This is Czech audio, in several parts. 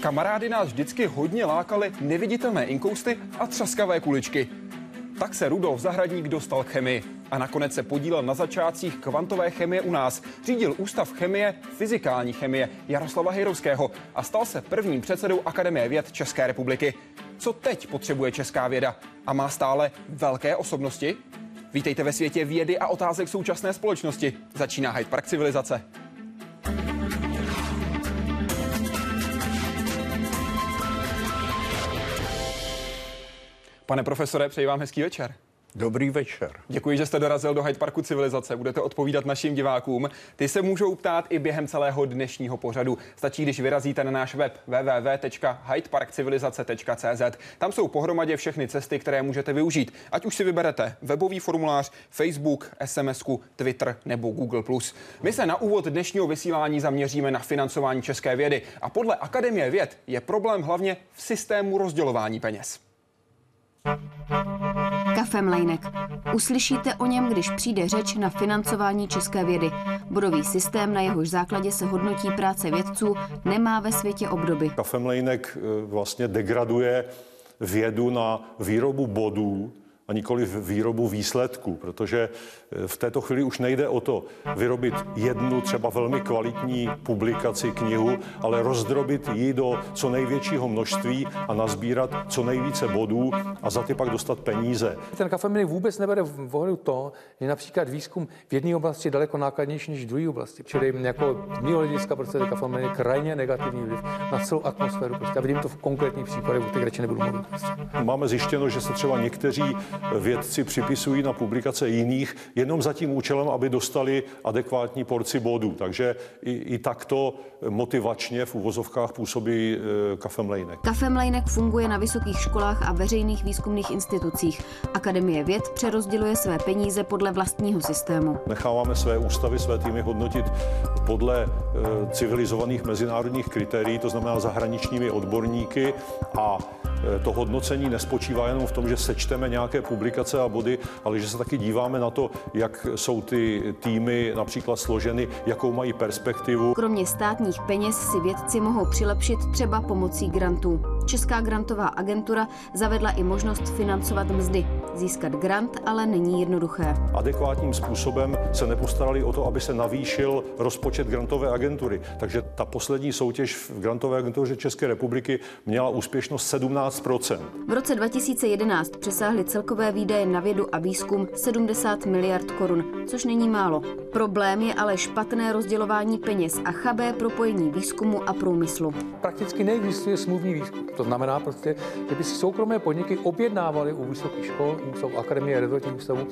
Kamarády nás vždycky hodně lákaly neviditelné inkousty a třaskavé kuličky. Tak se Rudolf Zahradník dostal k chemii a nakonec se podílel na začátcích kvantové chemie u nás. Řídil Ústav chemie, fyzikální chemie Jaroslava Hejrovského a stal se prvním předsedou Akademie věd České republiky. Co teď potřebuje česká věda a má stále velké osobnosti? Vítejte ve světě vědy a otázek současné společnosti. Začíná Hyde Park civilizace. Pane profesore, přeji vám hezký večer. Dobrý večer. Děkuji, že jste dorazil do Hyde Parku civilizace. Budete odpovídat našim divákům. Ty se můžou ptát i během celého dnešního pořadu. Stačí, když vyrazíte na náš web www.hydeparkcivilizace.cz. Tam jsou pohromadě všechny cesty, které můžete využít. Ať už si vyberete webový formulář, Facebook, SMS, Twitter nebo Google+. My se na úvod dnešního vysílání zaměříme na financování české vědy a podle Akademie věd je problém hlavně v systému rozdělování peněz. Kafemlejnek. Uslyšíte o něm, když přijde řeč na financování české vědy. Bodový systém, na jehož základě se hodnotí práce vědců, nemá ve světě obdoby. Kafemlejnek eh, vlastně degraduje vědu na výrobu bodů, a nikoli výrobu výsledků, protože v této chvíli už nejde o to vyrobit jednu třeba velmi kvalitní publikaci, knihu, ale rozdrobit ji do co největšího množství a nazbírat co nejvíce bodů a za ty pak dostat peníze. Ten kafeminy vůbec nebere v ohledu to, že například výzkum v jedné oblasti je daleko nákladnější než v druhé oblasti. Čili jako z mého hlediska prostě kafeminy krajně negativní vliv na celou atmosféru. Prostě. A vidím to v konkrétních případech, o těch radši nebudu mluvit. Prostě. Máme zjištěno, že se třeba někteří vědci připisují na publikace jiných jenom za tím účelem, aby dostali adekvátní porci bodů. Takže i, i takto motivačně v uvozovkách působí e, Kafemlejnek. Kafemlejnek funguje na vysokých školách a veřejných výzkumných institucích. Akademie věd přerozděluje své peníze podle vlastního systému. Necháváme své ústavy, své týmy hodnotit podle e, civilizovaných mezinárodních kritérií, to znamená zahraničními odborníky a to hodnocení nespočívá jenom v tom, že sečteme nějaké publikace a body, ale že se taky díváme na to, jak jsou ty týmy například složeny, jakou mají perspektivu. Kromě státních peněz si vědci mohou přilepšit třeba pomocí grantů. Česká grantová agentura zavedla i možnost financovat mzdy. Získat grant ale není jednoduché. Adekvátním způsobem se nepostarali o to, aby se navýšil rozpočet grantové agentury. Takže ta poslední soutěž v grantové agentuře České republiky měla úspěšnost 17 V roce 2011 přesáhly celkové výdaje na vědu a výzkum 70 miliard korun, což není málo. Problém je ale špatné rozdělování peněz a chabé propojení výzkumu a průmyslu. Prakticky neexistuje smluvní výzkum. To znamená prostě, že by si soukromé podniky objednávaly u vysokých škol, ústavu akademie, rezortních ústavů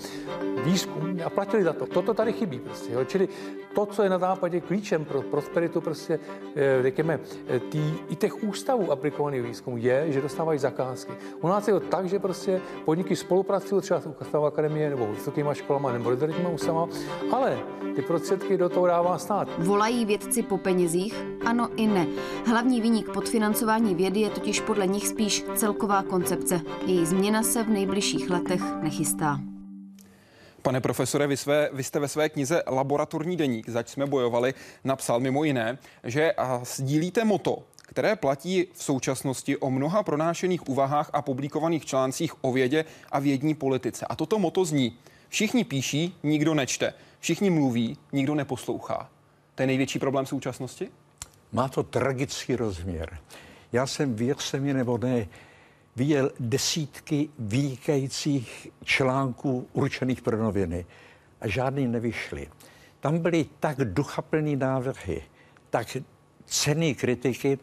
výzkum a platili za to. Toto tady chybí prostě. Jo. Čili to, co je na západě klíčem pro prosperitu prostě, eh, řekněme, eh, tý, i těch ústavů aplikovaných výzkumu je, že dostávají zakázky. U nás je to tak, že prostě podniky spolupracují třeba s ústavou akademie nebo vysokýma školama nebo rezortníma ústavama, ale ty prostředky do toho dává stát. Volají vědci po penězích? Ano i ne. Hlavní výnik podfinancování vědy je totiž podle nich spíš celková koncepce. Její změna se v nejbližších letech nechystá. Pane profesore, vy, své, vy jste ve své knize Laboratorní deník, zač jsme bojovali, napsal mimo jiné, že sdílíte moto, které platí v současnosti o mnoha pronášených úvahách a publikovaných článcích o vědě a vědní politice. A toto moto zní, všichni píší, nikdo nečte, všichni mluví, nikdo neposlouchá. To je největší problém současnosti? Má to tragický rozměr. Já jsem věřte nebo ne, viděl desítky vynikajících článků určených pro noviny a žádný nevyšly. Tam byly tak duchaplné návrhy, tak cený kritiky.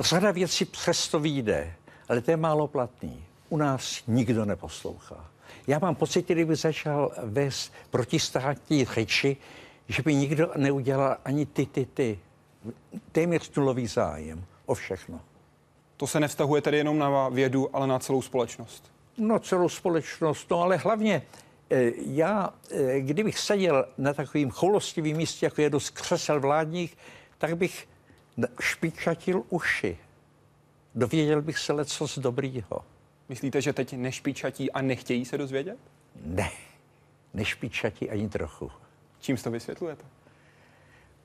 Řada věcí přesto vyjde, ale to je málo platný. U nás nikdo neposlouchá. Já mám pocit, kdyby začal vést protistátní řeči, že by nikdo neudělal ani ty, ty, ty. Téměř nulový zájem o všechno. To se nevztahuje tedy jenom na vědu, ale na celou společnost. No, celou společnost, no ale hlavně eh, já, eh, kdybych seděl na takovým choulostivým místě, jako je dost křesel vládních, tak bych špičatil uši. Dověděl bych se leco z dobrýho. Myslíte, že teď nešpičatí a nechtějí se dozvědět? Ne, nešpičatí ani trochu. Čím to vysvětlujete?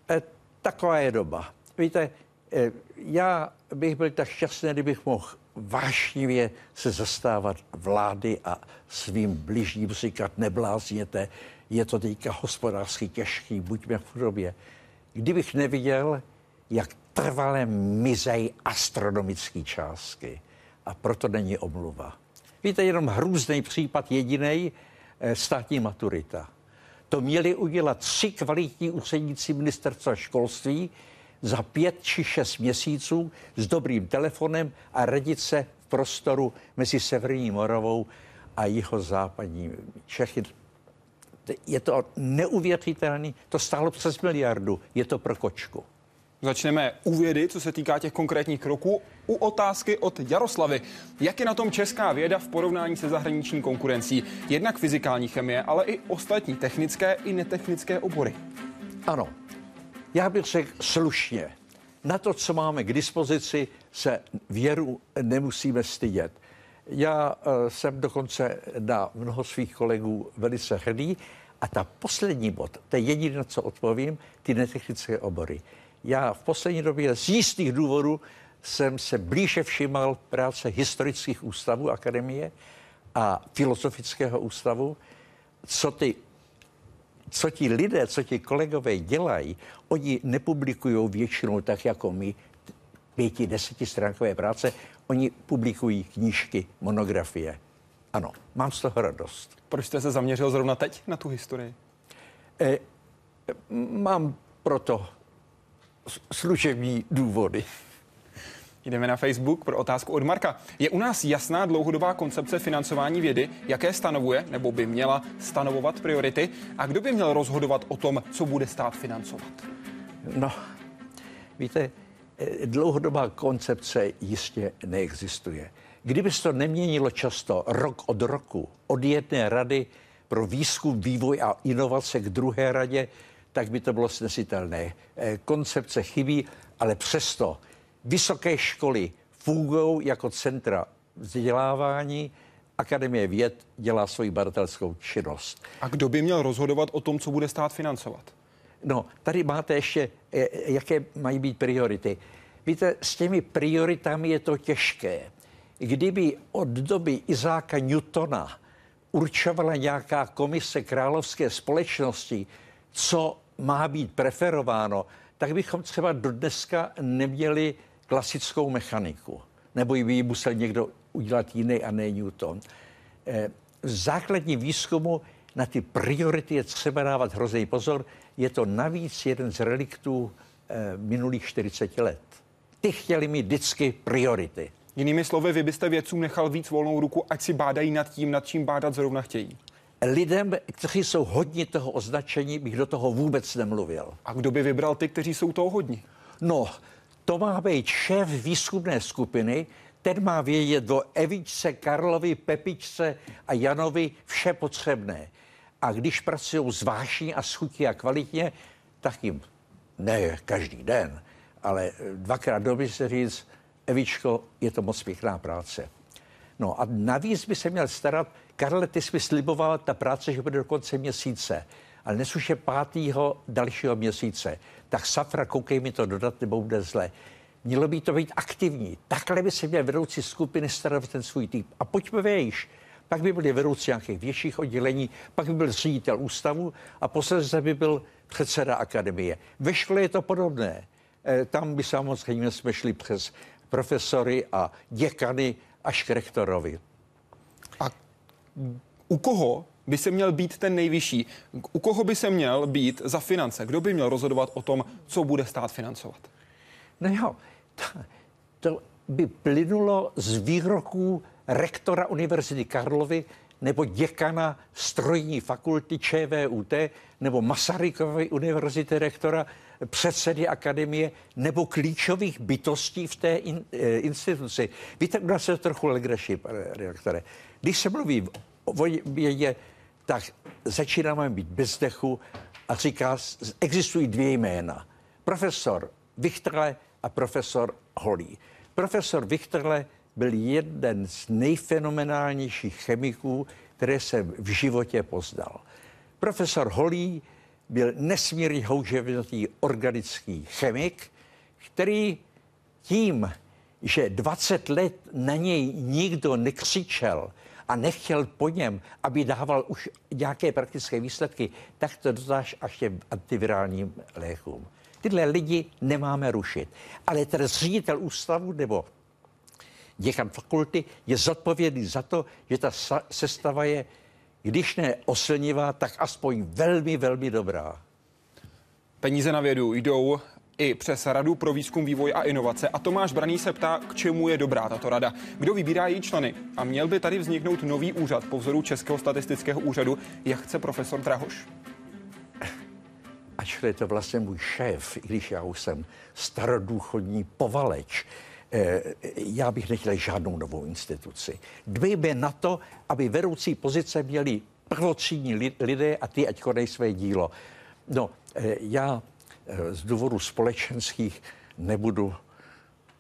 E, taková je doba. Víte, Eh, já bych byl tak šťastný, kdybych mohl vášnivě se zastávat vlády a svým bližním říkat, neblázněte, je to teďka hospodářsky těžký, buďme v chudobě. Kdybych neviděl, jak trvalé mizej astronomické částky. A proto není omluva. Víte, jenom hrůzný případ jediný eh, státní maturita. To měli udělat tři kvalitní úředníci ministerstva školství za pět či šest měsíců s dobrým telefonem a radit se v prostoru mezi Severní Moravou a jeho západní Čechy. Je to neuvěřitelné, to stálo přes miliardu, je to pro kočku. Začneme u vědy, co se týká těch konkrétních kroků. U otázky od Jaroslavy. Jak je na tom česká věda v porovnání se zahraniční konkurencí? Jednak fyzikální chemie, ale i ostatní technické i netechnické obory. Ano, já bych řekl slušně. Na to, co máme k dispozici, se věru nemusíme stydět. Já uh, jsem dokonce na mnoho svých kolegů velice hrdý. A ta poslední bod, to je jediné, co odpovím, ty netechnické obory. Já v poslední době z jistých důvodů jsem se blíže všímal práce historických ústavů akademie a filozofického ústavu, co ty co ti lidé, co ti kolegové dělají, oni nepublikují většinou tak jako my, pěti, deseti stránkové práce, oni publikují knížky, monografie. Ano, mám z toho radost. Proč jste se zaměřil zrovna teď na tu historii? E, mám proto služební důvody. Jdeme na Facebook pro otázku od Marka. Je u nás jasná dlouhodobá koncepce financování vědy, jaké stanovuje nebo by měla stanovovat priority a kdo by měl rozhodovat o tom, co bude stát financovat? No, víte, eh, dlouhodobá koncepce jistě neexistuje. Kdyby se to neměnilo často rok od roku, od jedné rady pro výzkum, vývoj a inovace k druhé radě, tak by to bylo snesitelné. Eh, koncepce chybí, ale přesto vysoké školy fungují jako centra vzdělávání, Akademie věd dělá svoji badatelskou činnost. A kdo by měl rozhodovat o tom, co bude stát financovat? No, tady máte ještě, eh, jaké mají být priority. Víte, s těmi prioritami je to těžké. Kdyby od doby Izáka Newtona určovala nějaká komise královské společnosti, co má být preferováno, tak bychom třeba do dneska neměli klasickou mechaniku. Nebo by ji musel někdo udělat jiný a ne Newton. Eh, v základním výzkumu na ty priority je třeba dávat hrozný pozor. Je to navíc jeden z reliktů eh, minulých 40 let. Ty chtěli mít vždycky priority. Jinými slovy, vy byste vědcům nechal víc volnou ruku, ať si bádají nad tím, nad čím bádat zrovna chtějí. Lidem, kteří jsou hodně toho označení, bych do toho vůbec nemluvil. A kdo by vybral ty, kteří jsou toho hodní? No, to má být šéf výzkumné skupiny, ten má vědět o Evičce, Karlovi, Pepičce a Janovi vše potřebné. A když pracují zvážně a schutí a kvalitně, tak jim ne každý den, ale dvakrát doby se říct, Evičko, je to moc pěkná práce. No a navíc by se měl starat, Karle, ty jsi sliboval ta práce, že bude do konce měsíce, ale dnes už je pátýho dalšího měsíce. Tak Safra, koukej mi to dodat, nebo bude zle. Mělo by to být aktivní. Takhle by se měl vedoucí skupiny starat ten svůj typ. A pojďme vejš. Pak by byli vedoucí nějakých větších oddělení, pak by byl ředitel ústavu a posledně by byl předseda akademie. Ve škole je to podobné. E, tam by samozřejmě jsme šli přes profesory a děkany až k rektorovi. A u koho by se měl být ten nejvyšší? U koho by se měl být za finance? Kdo by měl rozhodovat o tom, co bude stát financovat? No jo, to, to by plynulo z výroků rektora Univerzity Karlovy nebo děkana strojní fakulty ČVUT nebo Masarykovy univerzity rektora předsedy akademie nebo klíčových bytostí v té in, e, instituci. Víte, u nás je trochu legraší, pane redaktore. Když se mluví o vědě, tak začínáme být bez dechu a říká, existují dvě jména. Profesor Vichterle a profesor Holý. Profesor Vichterle byl jeden z nejfenomenálnějších chemiků, které jsem v životě poznal. Profesor Holý byl nesmírně houževnatý organický chemik, který tím, že 20 let na něj nikdo nekřičel a nechtěl po něm, aby dával už nějaké praktické výsledky, tak to dodáš až těm antivirálním lékům. Tyhle lidi nemáme rušit. Ale ten ředitel ústavu nebo děkan fakulty je zodpovědný za to, že ta sestava je, když ne oslnivá, tak aspoň velmi, velmi dobrá. Peníze na vědu jdou i přes Radu pro výzkum, vývoj a inovace. A Tomáš Braný se ptá, k čemu je dobrá tato rada. Kdo vybírá její členy? A měl by tady vzniknout nový úřad po vzoru Českého statistického úřadu, jak chce profesor Drahoš. Ačkoliv je to vlastně můj šéf, i když já už jsem starodůchodní povaleč, já bych nechtěl žádnou novou instituci. Dbejme na to, aby vedoucí pozice měli prvotřídní lidé a ty ať konají své dílo. No, eh, já Eh, z důvodu společenských nebudu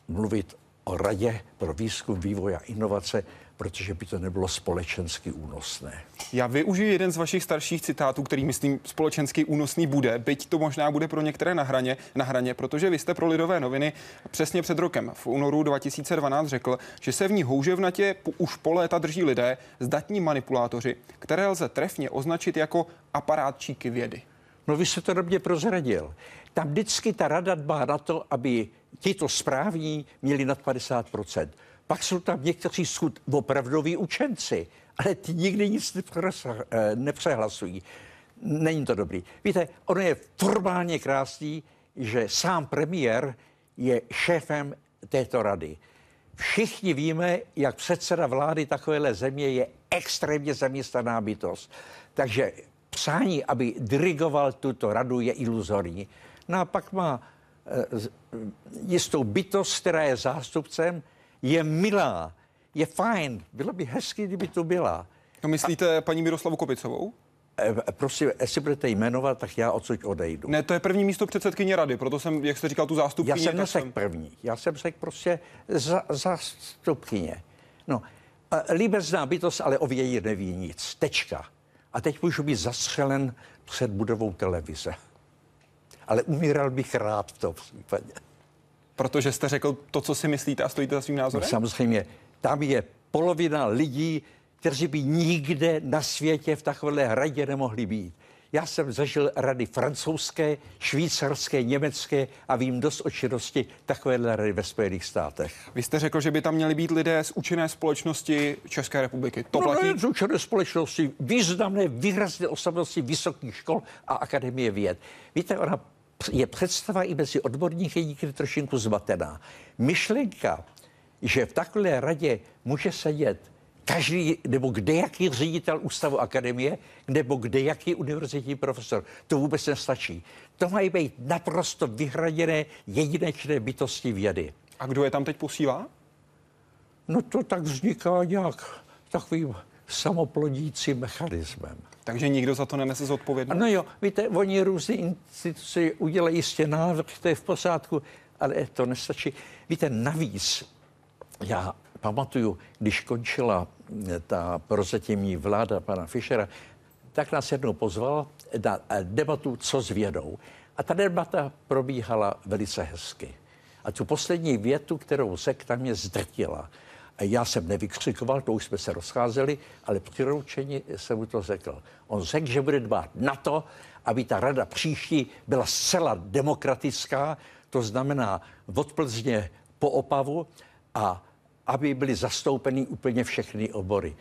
mluvit o Radě pro výzkum, vývoj a inovace, protože by to nebylo společensky únosné. Já využiju jeden z vašich starších citátů, který myslím společensky únosný bude, byť to možná bude pro některé na hraně, na hraně, protože vy jste pro Lidové noviny přesně před rokem v únoru 2012 řekl, že se v ní houževnatě už po léta drží lidé, zdatní manipulátoři, které lze trefně označit jako aparátčíky vědy. No vy se to dobře prozradil. Tam vždycky ta rada dbá na to, aby tito správní měli nad 50%. Pak jsou tam někteří schud opravdoví učenci, ale ty nikdy nic eh, nepřehlasují. Není to dobrý. Víte, ono je formálně krásný, že sám premiér je šéfem této rady. Všichni víme, jak předseda vlády takovéhle země je extrémně zaměstnaná bytost. Takže přání, aby dirigoval tuto radu, je iluzorní. No a pak má e, jistou bytost, která je zástupcem, je milá, je fajn. Bylo by hezky, kdyby to byla. To myslíte a, paní Miroslavu Kopicovou? E, prosím, jestli budete jmenovat, tak já odsud odejdu. Ne, to je první místo předsedkyně rady, proto jsem, jak jste říkal, tu zástupkyně. Já jsem neřekl jsem... první, já jsem řekl prostě za, zástupkyně. No, líbezná bytost, ale o věji neví nic. Tečka. A teď můžu být zastřelen před budovou televize. Ale umíral bych rád v tom případě. Protože jste řekl to, co si myslíte a stojíte za svým názorem? No, samozřejmě. Tam je polovina lidí, kteří by nikde na světě v takovéhle hradě nemohli být. Já jsem zažil rady francouzské, švýcarské, německé a vím dost o činnosti takovéhle rady ve Spojených státech. Vy jste řekl, že by tam měli být lidé z učené společnosti České republiky. To no, platí? Ne, z učené společnosti, významné, výrazné osobnosti vysokých škol a akademie věd. Víte, ona je představa i mezi odborníky někdy trošinku zmatená. Myšlenka, že v takové radě může sedět každý nebo kde jaký ředitel ústavu akademie, nebo kde jaký univerzitní profesor. To vůbec nestačí. To mají být naprosto vyhraděné jedinečné bytosti vědy. A kdo je tam teď posílá? No to tak vzniká nějak takovým samoplodícím mechanismem. Takže nikdo za to nenese zodpovědnost? No jo, víte, oni různé instituce udělají jistě návrh, to je v pořádku, ale to nestačí. Víte, navíc, já pamatuju, když končila eh, ta prozatímní vláda pana Fischera, tak nás jednou pozval na eh, debatu, co s vědou. A ta debata probíhala velice hezky. A tu poslední větu, kterou řekl, tam mě zdrtila. Já jsem nevykřikoval, to už jsme se rozcházeli, ale přiroučení jsem mu to řekl. On řekl, že bude dbát na to, aby ta rada příští byla zcela demokratická, to znamená od Plzně po Opavu a aby byly zastoupeny úplně všechny obory.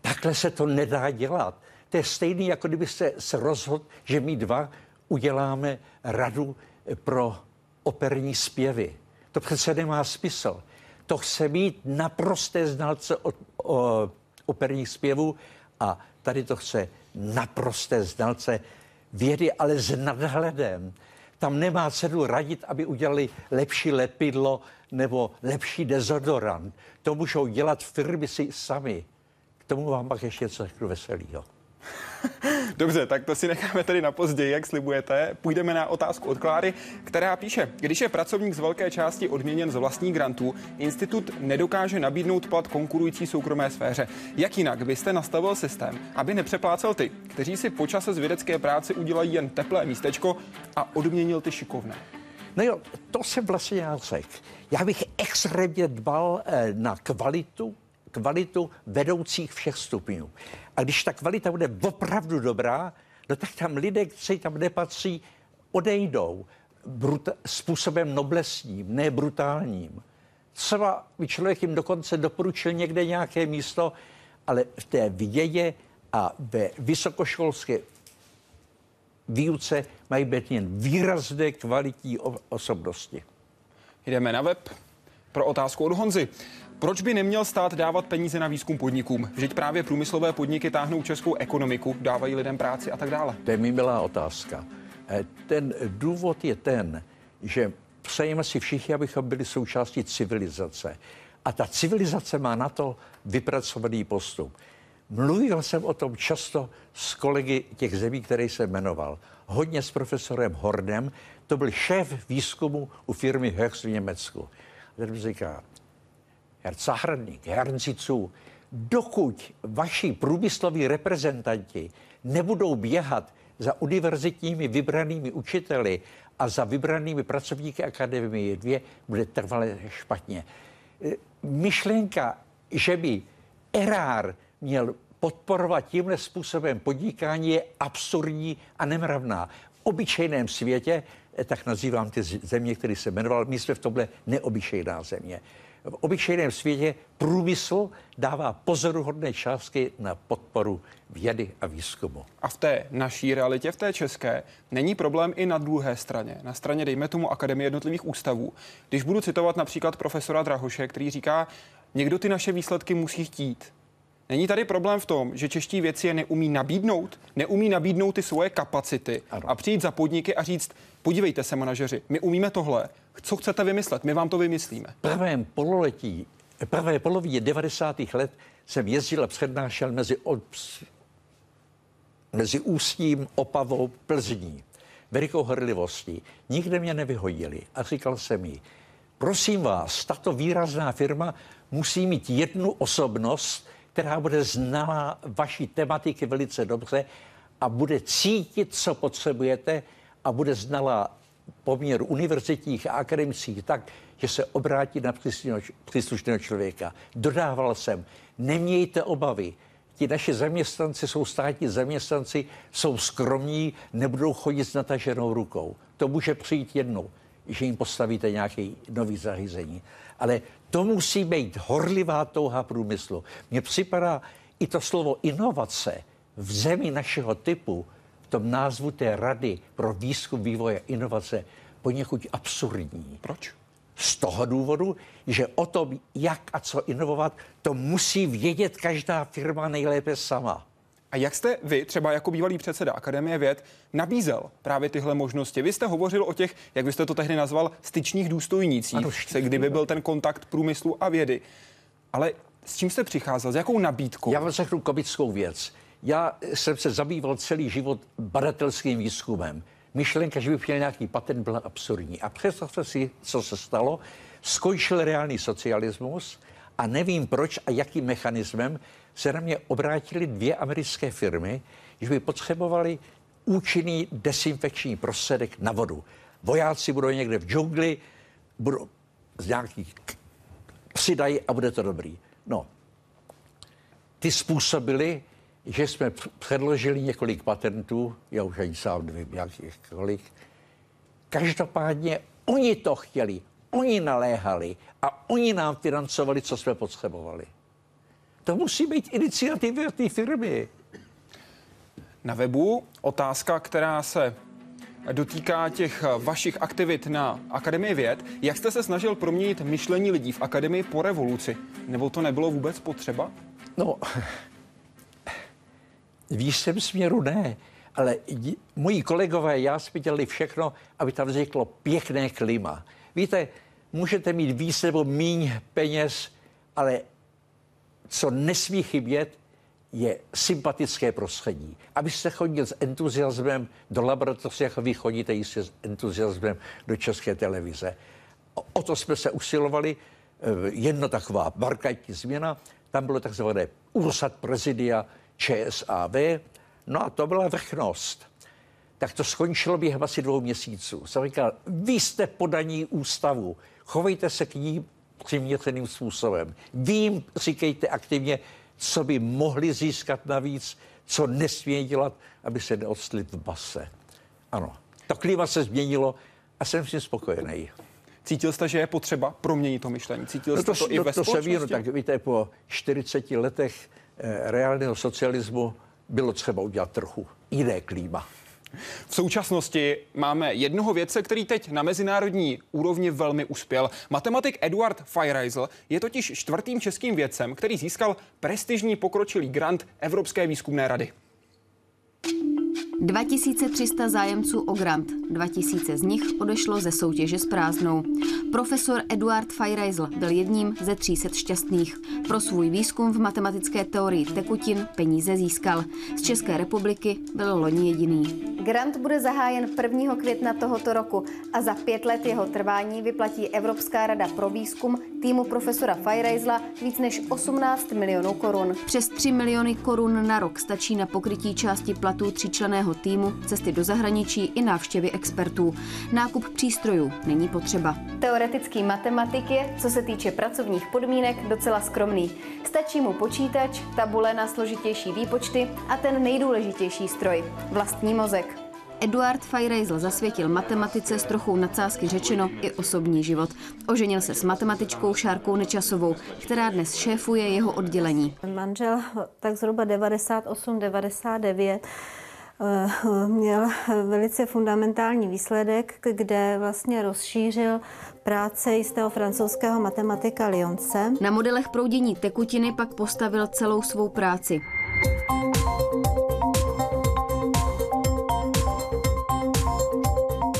Takhle se to nedá dělat. To je stejný, jako kdybyste se rozhodl, že my dva uděláme radu pro operní zpěvy. To přece nemá smysl. To chce mít naprosté znalce od o, operních zpěvů a tady to chce naprosté znalce vědy, ale s nadhledem. Tam nemá cenu radit, aby udělali lepší lepidlo nebo lepší dezodorant. To můžou dělat firmy si sami. K tomu vám pak ještě něco řeknu veselýho. Dobře, tak to si necháme tady na později, jak slibujete. Půjdeme na otázku od Kláry, která píše, když je pracovník z velké části odměněn z vlastních grantů, institut nedokáže nabídnout plat konkurující soukromé sféře. Jak jinak byste nastavil systém, aby nepřeplácel ty, kteří si počase z vědecké práce udělají jen teplé místečko a odměnil ty šikovné? No jo, to jsem vlastně já řekl. Já bych extrémně dbal eh, na kvalitu, kvalitu vedoucích všech stupňů. A když ta kvalita bude opravdu dobrá, no tak tam lidé, kteří tam nepatří, odejdou bruta- způsobem noblesním, ne brutálním. Třeba by člověk jim dokonce doporučil někde nějaké místo, ale v té vědě a ve vysokoškolské výuce mají být jen výrazné kvalitní osobnosti. Jdeme na web pro otázku od Honzy. Proč by neměl stát dávat peníze na výzkum podnikům? Vždyť právě průmyslové podniky táhnou českou ekonomiku, dávají lidem práci a tak dále. To je mi milá otázka. Eh, ten důvod je ten, že přejeme si všichni, abychom byli součástí civilizace. A ta civilizace má na to vypracovaný postup. Mluvil jsem o tom často s kolegy těch zemí, které jsem jmenoval. Hodně s profesorem Hornem, to byl šéf výzkumu u firmy Höchst v Německu. A ten říká, Herr Zicu, dokud vaši průmysloví reprezentanti nebudou běhat za univerzitními vybranými učiteli a za vybranými pracovníky akademie dvě, bude trvale špatně. E, myšlenka, že by erár měl podporovat tímhle způsobem podnikání je absurdní a nemravná. V obyčejném světě, e, tak nazývám ty země, které se jmenoval, my jsme v tomhle neobyčejná země v obyčejném světě průmysl dává pozoruhodné částky na podporu vědy a výzkumu. A v té naší realitě, v té české, není problém i na druhé straně, na straně, dejme tomu, Akademie jednotlivých ústavů. Když budu citovat například profesora Drahoše, který říká, někdo ty naše výsledky musí chtít. Není tady problém v tom, že čeští věci je neumí nabídnout, neumí nabídnout ty svoje kapacity ano. a přijít za podniky a říct, podívejte se, manažeři, my umíme tohle, co chcete vymyslet, my vám to vymyslíme. V prvém pololetí, prvé polovině 90. let jsem jezdil a přednášel mezi, mezi Ústím, Opavou, Plzní. Velikou horlivostí. Nikde mě nevyhodili. A říkal jsem jí, prosím vás, tato výrazná firma musí mít jednu osobnost, která bude znala vaší tematiky velice dobře a bude cítit, co potřebujete a bude znala poměr univerzitních a akademických tak, že se obrátí na příslušného člověka. Dodával jsem, nemějte obavy, ti naši zaměstnanci jsou státní zaměstnanci, jsou skromní, nebudou chodit s nataženou rukou. To může přijít jednou, že jim postavíte nějaký nový zařízení. Ale to musí být horlivá touha průmyslu. Mně připadá i to slovo inovace v zemi našeho typu, v tom názvu té Rady pro výzkum, vývoj a inovace poněkud absurdní. Proč? Z toho důvodu, že o tom, jak a co inovovat, to musí vědět každá firma nejlépe sama. A jak jste vy, třeba jako bývalý předseda Akademie věd, nabízel právě tyhle možnosti? Vy jste hovořil o těch, jak byste to tehdy nazval, styčních důstojnících, ano, se, kdyby byl ten kontakt průmyslu a vědy. Ale s čím jste přicházel? S jakou nabídkou? Já vám řeknu komickou věc. Já jsem se zabýval celý život badatelským výzkumem. Myšlenka, že bych měl nějaký patent, byla absurdní. A představte si, co se stalo. Skončil reálný socialismus a nevím proč a jakým mechanismem se na mě obrátili dvě americké firmy, že by potřebovali účinný desinfekční prostředek na vodu. Vojáci budou někde v džungli, budou z nějakých přidají a bude to dobrý. No, ty způsobily, že jsme předložili několik patentů, já už ani sám nevím, jakých kolik. Každopádně oni to chtěli, oni naléhali a oni nám financovali, co jsme potřebovali. To musí být iniciativa té firmy. Na webu otázka, která se dotýká těch vašich aktivit na Akademii věd. Jak jste se snažil proměnit myšlení lidí v Akademii po revoluci? Nebo to nebylo vůbec potřeba? No, v jistém směru ne, ale moji kolegové, já jsme dělali všechno, aby tam vzniklo pěkné klima. Víte, můžete mít víc nebo míň peněz, ale co nesmí chybět, je sympatické prostředí. Abyste chodil s entuziasmem do laboratoře, jako vy chodíte jistě s entuziasmem do české televize. O, to jsme se usilovali. Eh, jedno taková markantní změna, tam bylo takzvané úřad prezidia ČSAV, no a to byla vrchnost. tak to skončilo během asi dvou měsíců. Jsem říkal, vy jste podaní ústavu, chovejte se k ní přiměřeným způsobem. Vy jim říkejte aktivně, co by mohli získat navíc, co nesmí dělat, aby se neodstli v base. Ano, to klima se změnilo a jsem s tím spokojený. Cítil jste, že je potřeba proměnit to myšlení? Cítil jste no to, to, to i ve to se ví, no, tak víte, po 40 letech eh, reálného socialismu bylo třeba udělat trochu jiné klíma. V současnosti máme jednoho vědce, který teď na mezinárodní úrovni velmi uspěl. Matematik Eduard Feiereisel je totiž čtvrtým českým vědcem, který získal prestižní pokročilý grant Evropské výzkumné rady. 2300 zájemců o grant, 2000 z nich odešlo ze soutěže s prázdnou. Profesor Eduard Feiereisel byl jedním ze 300 šťastných. Pro svůj výzkum v matematické teorii tekutin peníze získal. Z České republiky byl loni jediný. Grant bude zahájen 1. května tohoto roku a za pět let jeho trvání vyplatí Evropská rada pro výzkum týmu profesora Feiereisla víc než 18 milionů korun. Přes 3 miliony korun na rok stačí na pokrytí části platů tříčleného týmu, cesty do zahraničí i návštěvy expertů. Nákup přístrojů není potřeba. Teoretický matematik je, co se týče pracovních podmínek, docela skromný. Stačí mu počítač, tabule na složitější výpočty a ten nejdůležitější stroj – vlastní mozek. Eduard Feiereisel zasvětil matematice s trochou nadsázky řečeno i osobní život. Oženil se s matematičkou Šárkou Nečasovou, která dnes šéfuje jeho oddělení. Manžel tak zhruba 98-99 eh, měl velice fundamentální výsledek, kde vlastně rozšířil práce jistého francouzského matematika Lyonce. Na modelech proudění tekutiny pak postavil celou svou práci.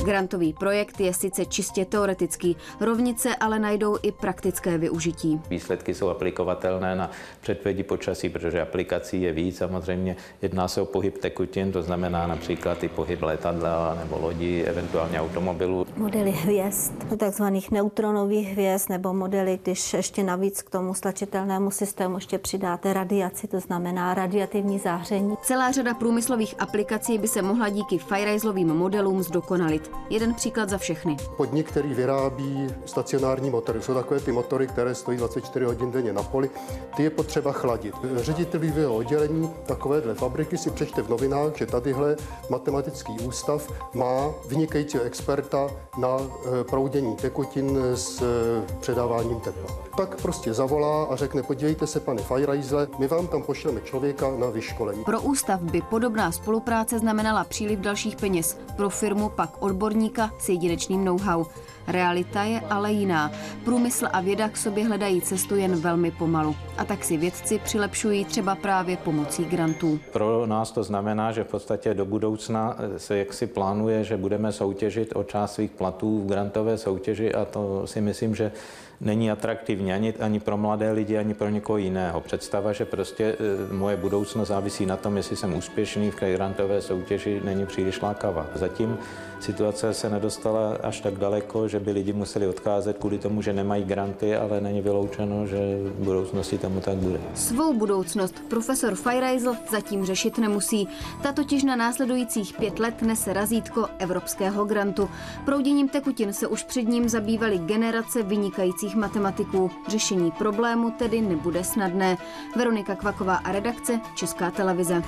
Grantový projekt je sice čistě teoretický, rovnice ale najdou i praktické využití. Výsledky jsou aplikovatelné na předpovědi počasí, protože aplikací je víc. Samozřejmě jedná se o pohyb tekutin, to znamená například i pohyb letadla nebo lodi, eventuálně automobilu. Modely hvězd, takzvaných neutronových hvězd nebo modely, když ještě navíc k tomu stlačitelnému systému ještě přidáte radiaci, to znamená radiativní záření. Celá řada průmyslových aplikací by se mohla díky Firejzlovým modelům zdokonalit. Jeden příklad za všechny. Podnik, který vyrábí stacionární motory, jsou takové ty motory, které stojí 24 hodin denně na poli, ty je potřeba chladit. Ředitel vývojového oddělení takovéhle fabriky si přečte v novinách, že tadyhle matematický ústav má vynikajícího experta na eh, proudění tekutin s eh, předáváním tepla. Tak prostě zavolá a řekne, podívejte se, pane Fajrajzle, my vám tam pošleme člověka na vyškolení. Pro ústav by podobná spolupráce znamenala příliv dalších peněz, pro firmu pak odbor odborníka s jedinečným know-how. Realita je ale jiná. Průmysl a věda k sobě hledají cestu jen velmi pomalu. A tak si vědci přilepšují třeba právě pomocí grantů. Pro nás to znamená, že v podstatě do budoucna se jaksi plánuje, že budeme soutěžit o část svých platů v grantové soutěži a to si myslím, že není atraktivní ani, ani pro mladé lidi, ani pro někoho jiného. Představa, že prostě e, moje budoucnost závisí na tom, jestli jsem úspěšný v grantové soutěži, není příliš lákavá. Zatím situace se nedostala až tak daleko, že by lidi museli odcházet kvůli tomu, že nemají granty, ale není vyloučeno, že v budoucnosti tomu tak bude. Svou budoucnost profesor Fajrajzl zatím řešit nemusí. Ta totiž na následujících pět let nese razítko evropského grantu. Prouděním tekutin se už před ním zabývaly generace vynikajících matematiků. Řešení problému tedy nebude snadné. Veronika Kvaková a redakce Česká televize.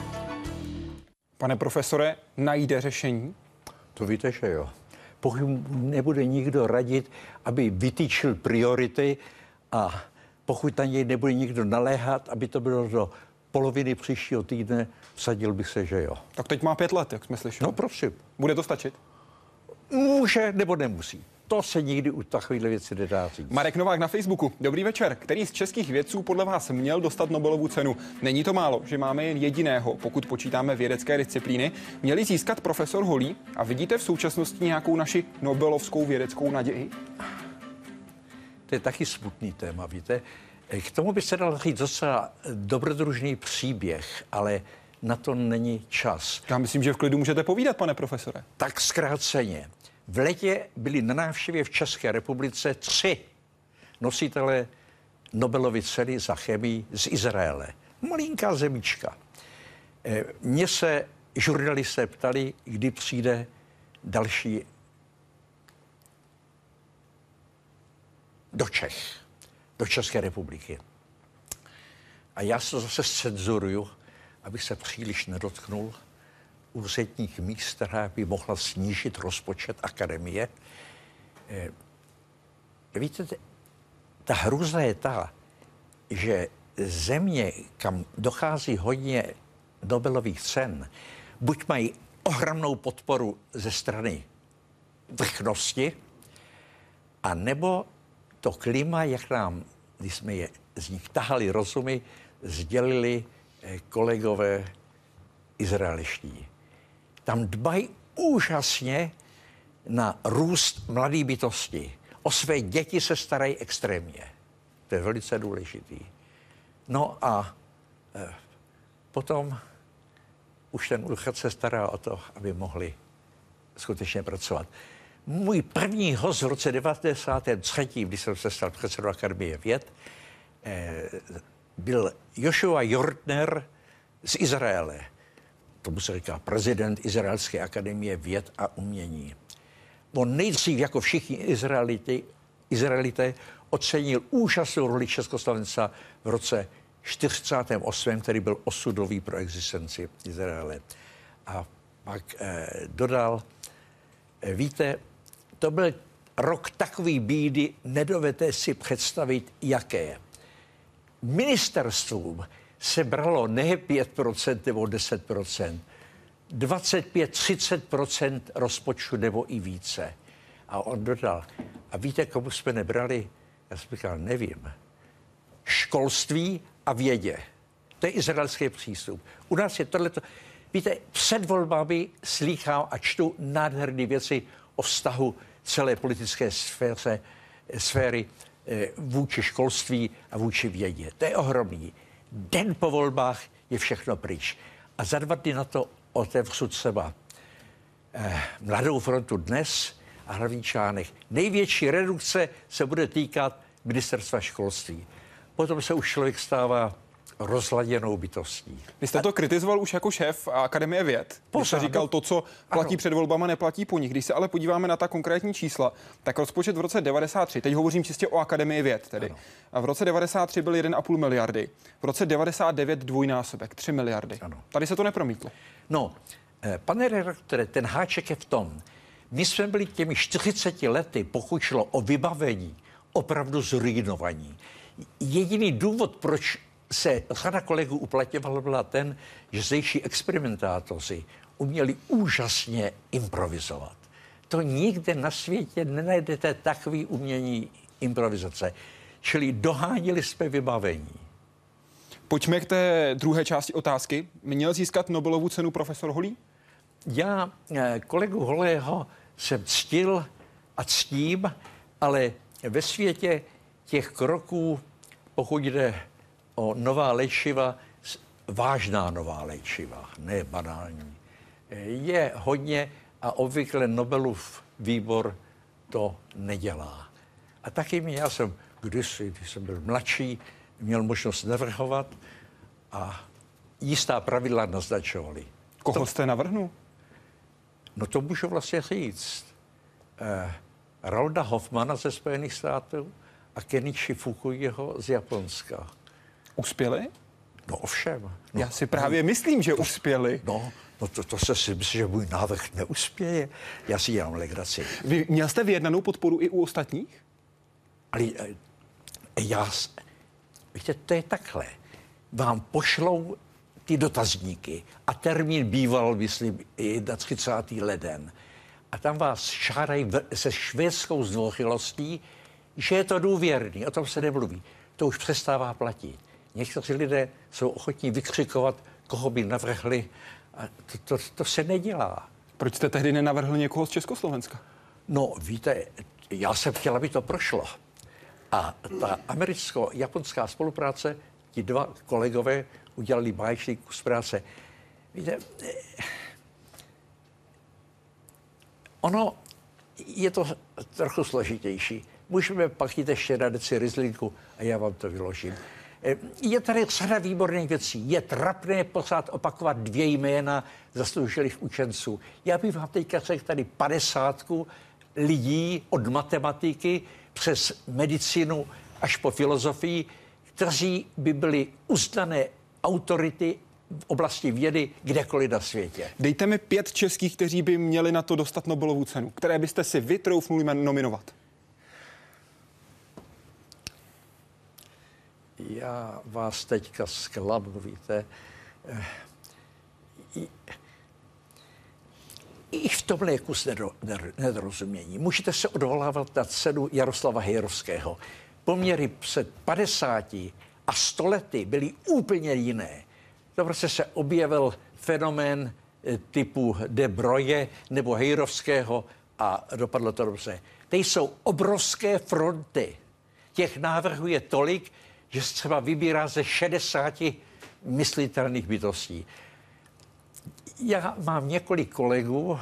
Pane profesore, najde řešení? To víte, že jo. Pokud nebude nikdo radit, aby vytýčil priority a pokud na něj nebude nikdo naléhat, aby to bylo do poloviny příštího týdne, vsadil bych se, že jo. Tak teď má pět let, jak jsme slyšeli. No prosím. Bude to stačit? Může nebo nemusí to se nikdy u takovéhle věci nedá říct. Marek Novák na Facebooku. Dobrý večer. Který z českých vědců podle vás měl dostat Nobelovu cenu? Není to málo, že máme jen jediného, pokud počítáme vědecké disciplíny. Měli získat profesor Holý a vidíte v současnosti nějakou naši Nobelovskou vědeckou naději? To je taky smutný téma, víte. K tomu by se dal říct docela dobrodružný příběh, ale na to není čas. Já myslím, že v klidu můžete povídat, pane profesore. Tak zkráceně. V letě byli na návštěvě v České republice tři nositelé Nobelovy ceny za chemii z Izraele. Malinká zemička. Eh, mně se žurnalisté ptali, kdy přijde další do Čech, do České republiky. A já se zase cenzuruju, abych se příliš nedotknul úředních míst, která by mohla snížit rozpočet akademie. Eh, víte, ta hrůza je ta, že země, kam dochází hodně Nobelových cen, buď mají ohromnou podporu ze strany vrchnosti, a nebo to klima, jak nám, když jsme je z nich tahali rozumy, sdělili eh, kolegové izraeliští. Tam dbají úžasně na růst mladé bytosti. O své děti se starají extrémně. To je velice důležitý. No a e, potom už ten úchod se stará o to, aby mohli skutečně pracovat. Můj první host v roce 1993, když jsem se stal předsedou Akademie věd, eh, byl Joshua Jordner z Izraele. Tomu se říká prezident Izraelské akademie věd a umění. On nejdřív jako všichni Izraelity, Izraelité ocenil úžasnou roli Československa v roce 48., který byl osudový pro existenci Izraele. A pak eh, dodal, eh, víte, to byl rok takový bídy, nedovedete si představit, jaké. Ministerstvům se bralo ne 5% nebo 10%, 25-30% rozpočtu nebo i více. A on dodal, a víte, komu jsme nebrali? Já jsem říkal, nevím. Školství a vědě. To je izraelský přístup. U nás je tohleto. Víte, před volbami slýchám a čtu nádherné věci o vztahu celé politické sféře, sféry eh, vůči školství a vůči vědě. To je ohromný. Den po volbách je všechno pryč. A za dva dny na to otevřu třeba eh, Mladou frontu dnes a hlavní článek. Největší redukce se bude týkat ministerstva školství. Potom se už člověk stává rozladěnou bytostí. Vy jste to kritizoval už jako šéf Akademie věd. Když jste říkal, to, co platí ano. před volbama, neplatí po nich. Když se ale podíváme na ta konkrétní čísla, tak rozpočet v roce 93, teď hovořím čistě o Akademii věd tedy, ano. a v roce 93 byl 1,5 miliardy, v roce 99 dvojnásobek, 3 miliardy. Ano. Tady se to nepromítlo. No, eh, pane redaktore, ten háček je v tom, my jsme byli těmi 40 lety, pokud šlo o vybavení, opravdu zrujnovaní. Jediný důvod, proč se řada kolegů uplatňovala, byla ten, že zdejší experimentátoři uměli úžasně improvizovat. To nikde na světě nenajdete takový umění improvizace. Čili dohánili jsme vybavení. Pojďme k té druhé části otázky. Měl získat Nobelovu cenu profesor Holý? Já eh, kolegu Holého jsem ctil a ctím, ale ve světě těch kroků, pokud jde o nová léčiva, vážná nová léčiva, ne banální, je hodně a obvykle Nobelův výbor to nedělá. A taky mě, já jsem kdysi, když jsem byl mladší, měl možnost navrhovat a jistá pravidla naznačovali. Koho to, jste navrhnul? No to můžu vlastně říct. Eh, Ralda Hoffmana ze Spojených států a Kenichi Fukuiho z Japonska. Uspěli? No ovšem. No, Já si právě no, myslím, že to, uspěli. No, no to, to se si myslím, že můj návrh neuspěje. Já si dělám legraci. Vy měl jste vyjednanou podporu i u ostatních? Ale eh, já, víte, to je takhle. Vám pošlou ty dotazníky a termín býval, myslím, i 30. leden. A tam vás šárají se švédskou zdvořilostí, že je to důvěrný, o tom se nemluví. To už přestává platit. Někteří lidé jsou ochotní vykřikovat, koho by navrhli. A to, to, to se nedělá. Proč jste tehdy nenavrhl někoho z Československa? No, víte, já jsem chtěl, aby to prošlo. A ta americko-japonská spolupráce, ti dva kolegové udělali báječný kus práce. Víte, ono je to trochu složitější. Můžeme pak jít ještě na deci rizlinku a já vám to vyložím. Eh, je tady řada výborných věcí. Je trapné pořád opakovat dvě jména zasloužilých učenců. Já bych vám teďka řekl tady padesátku lidí od matematiky přes medicínu až po filozofii, kteří by byli uznané autority v oblasti vědy kdekoliv na světě. Dejte mi pět českých, kteří by měli na to dostat Nobelovu cenu, které byste si vytroufnuli nominovat. Já vás teďka zklamu, víte. Eh, I, v tomhle je kus nedorozumění. Můžete se odvolávat na cenu Jaroslava Hejrovského. Poměry před 50 a 100 lety byly úplně jiné. To prostě se objevil fenomén eh, typu De Broje nebo Hejrovského a dopadlo to dobře. Teď jsou obrovské fronty. Těch návrhů je tolik, že se třeba vybírá ze 60 myslitelných bytostí. Já mám několik kolegů,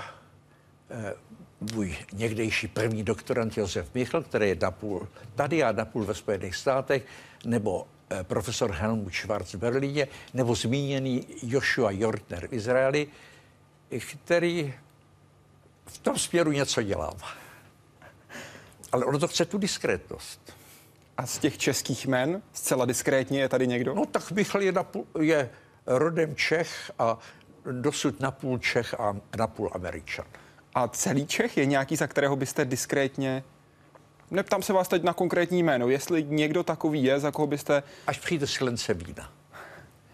eh, můj někdejší první doktorant Josef Michl, který je napůl tady a napůl ve Spojených státech, nebo eh, profesor Helmut Schwarz v Berlíně, nebo zmíněný Joshua Jortner v Izraeli, který v tom směru něco dělá. Ale ono to chce tu diskrétnost. A z těch českých men, zcela diskrétně, je tady někdo? No tak Michl je, napůl, je rodem Čech a dosud napůl Čech a napůl Američan. A celý Čech je nějaký, za kterého byste diskrétně Neptám se vás teď na konkrétní jméno, jestli někdo takový je, za koho byste... Až přijde sklence vína.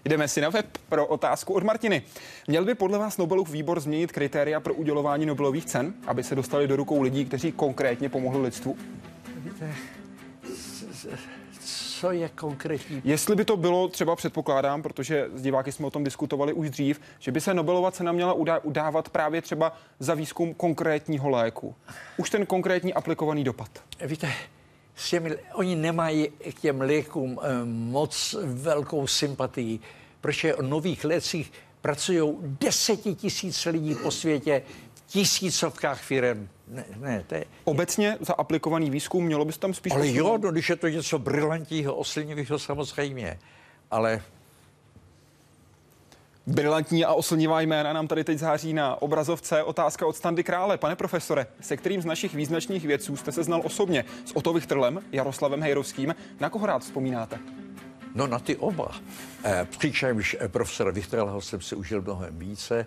Jdeme si na web pro otázku od Martiny. Měl by podle vás Nobelův výbor změnit kritéria pro udělování Nobelových cen, aby se dostali do rukou lidí, kteří konkrétně pomohli lidstvu? Co je konkrétní? Jestli by to bylo, třeba předpokládám, protože s diváky jsme o tom diskutovali už dřív, že by se Nobelova cena měla udávat právě třeba za výzkum konkrétního léku. Už ten konkrétní aplikovaný dopad. Víte, s těmi, oni nemají k těm lékům eh, moc velkou sympatii, protože o nových lécích pracují desetitisíce lidí po světě, tisícovkách firm. Ne, ne, to je... Obecně za aplikovaný výzkum mělo by se tam spíš... Ale jo, no, když je to něco brilantního, oslnivého samozřejmě. Ale Brilantní a oslnivá jména nám tady teď září na obrazovce. Otázka od Standy Krále. Pane profesore, se kterým z našich význačných vědců jste se znal osobně? S Oto Vichtrlem, Jaroslavem Hejrovským? Na koho rád vzpomínáte? No na ty oba. Eh, přičemž eh, profesora Vichtrelho jsem si užil mnohem více.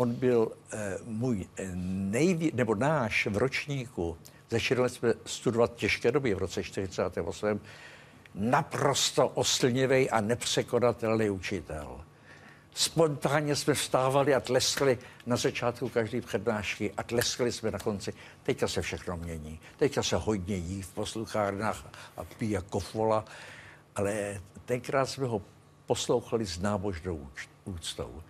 On byl eh, můj eh, nejví, nebo náš v ročníku, začínali jsme studovat těžké doby v roce 48. Naprosto oslnivý a nepřekonatelný učitel. Spontánně jsme vstávali a tleskali na začátku každé přednášky a tleskali jsme na konci. Teďka se všechno mění. Teďka se hodně jí v posluchárnách a pí jako fola, ale tenkrát jsme ho poslouchali s nábožnou úctou.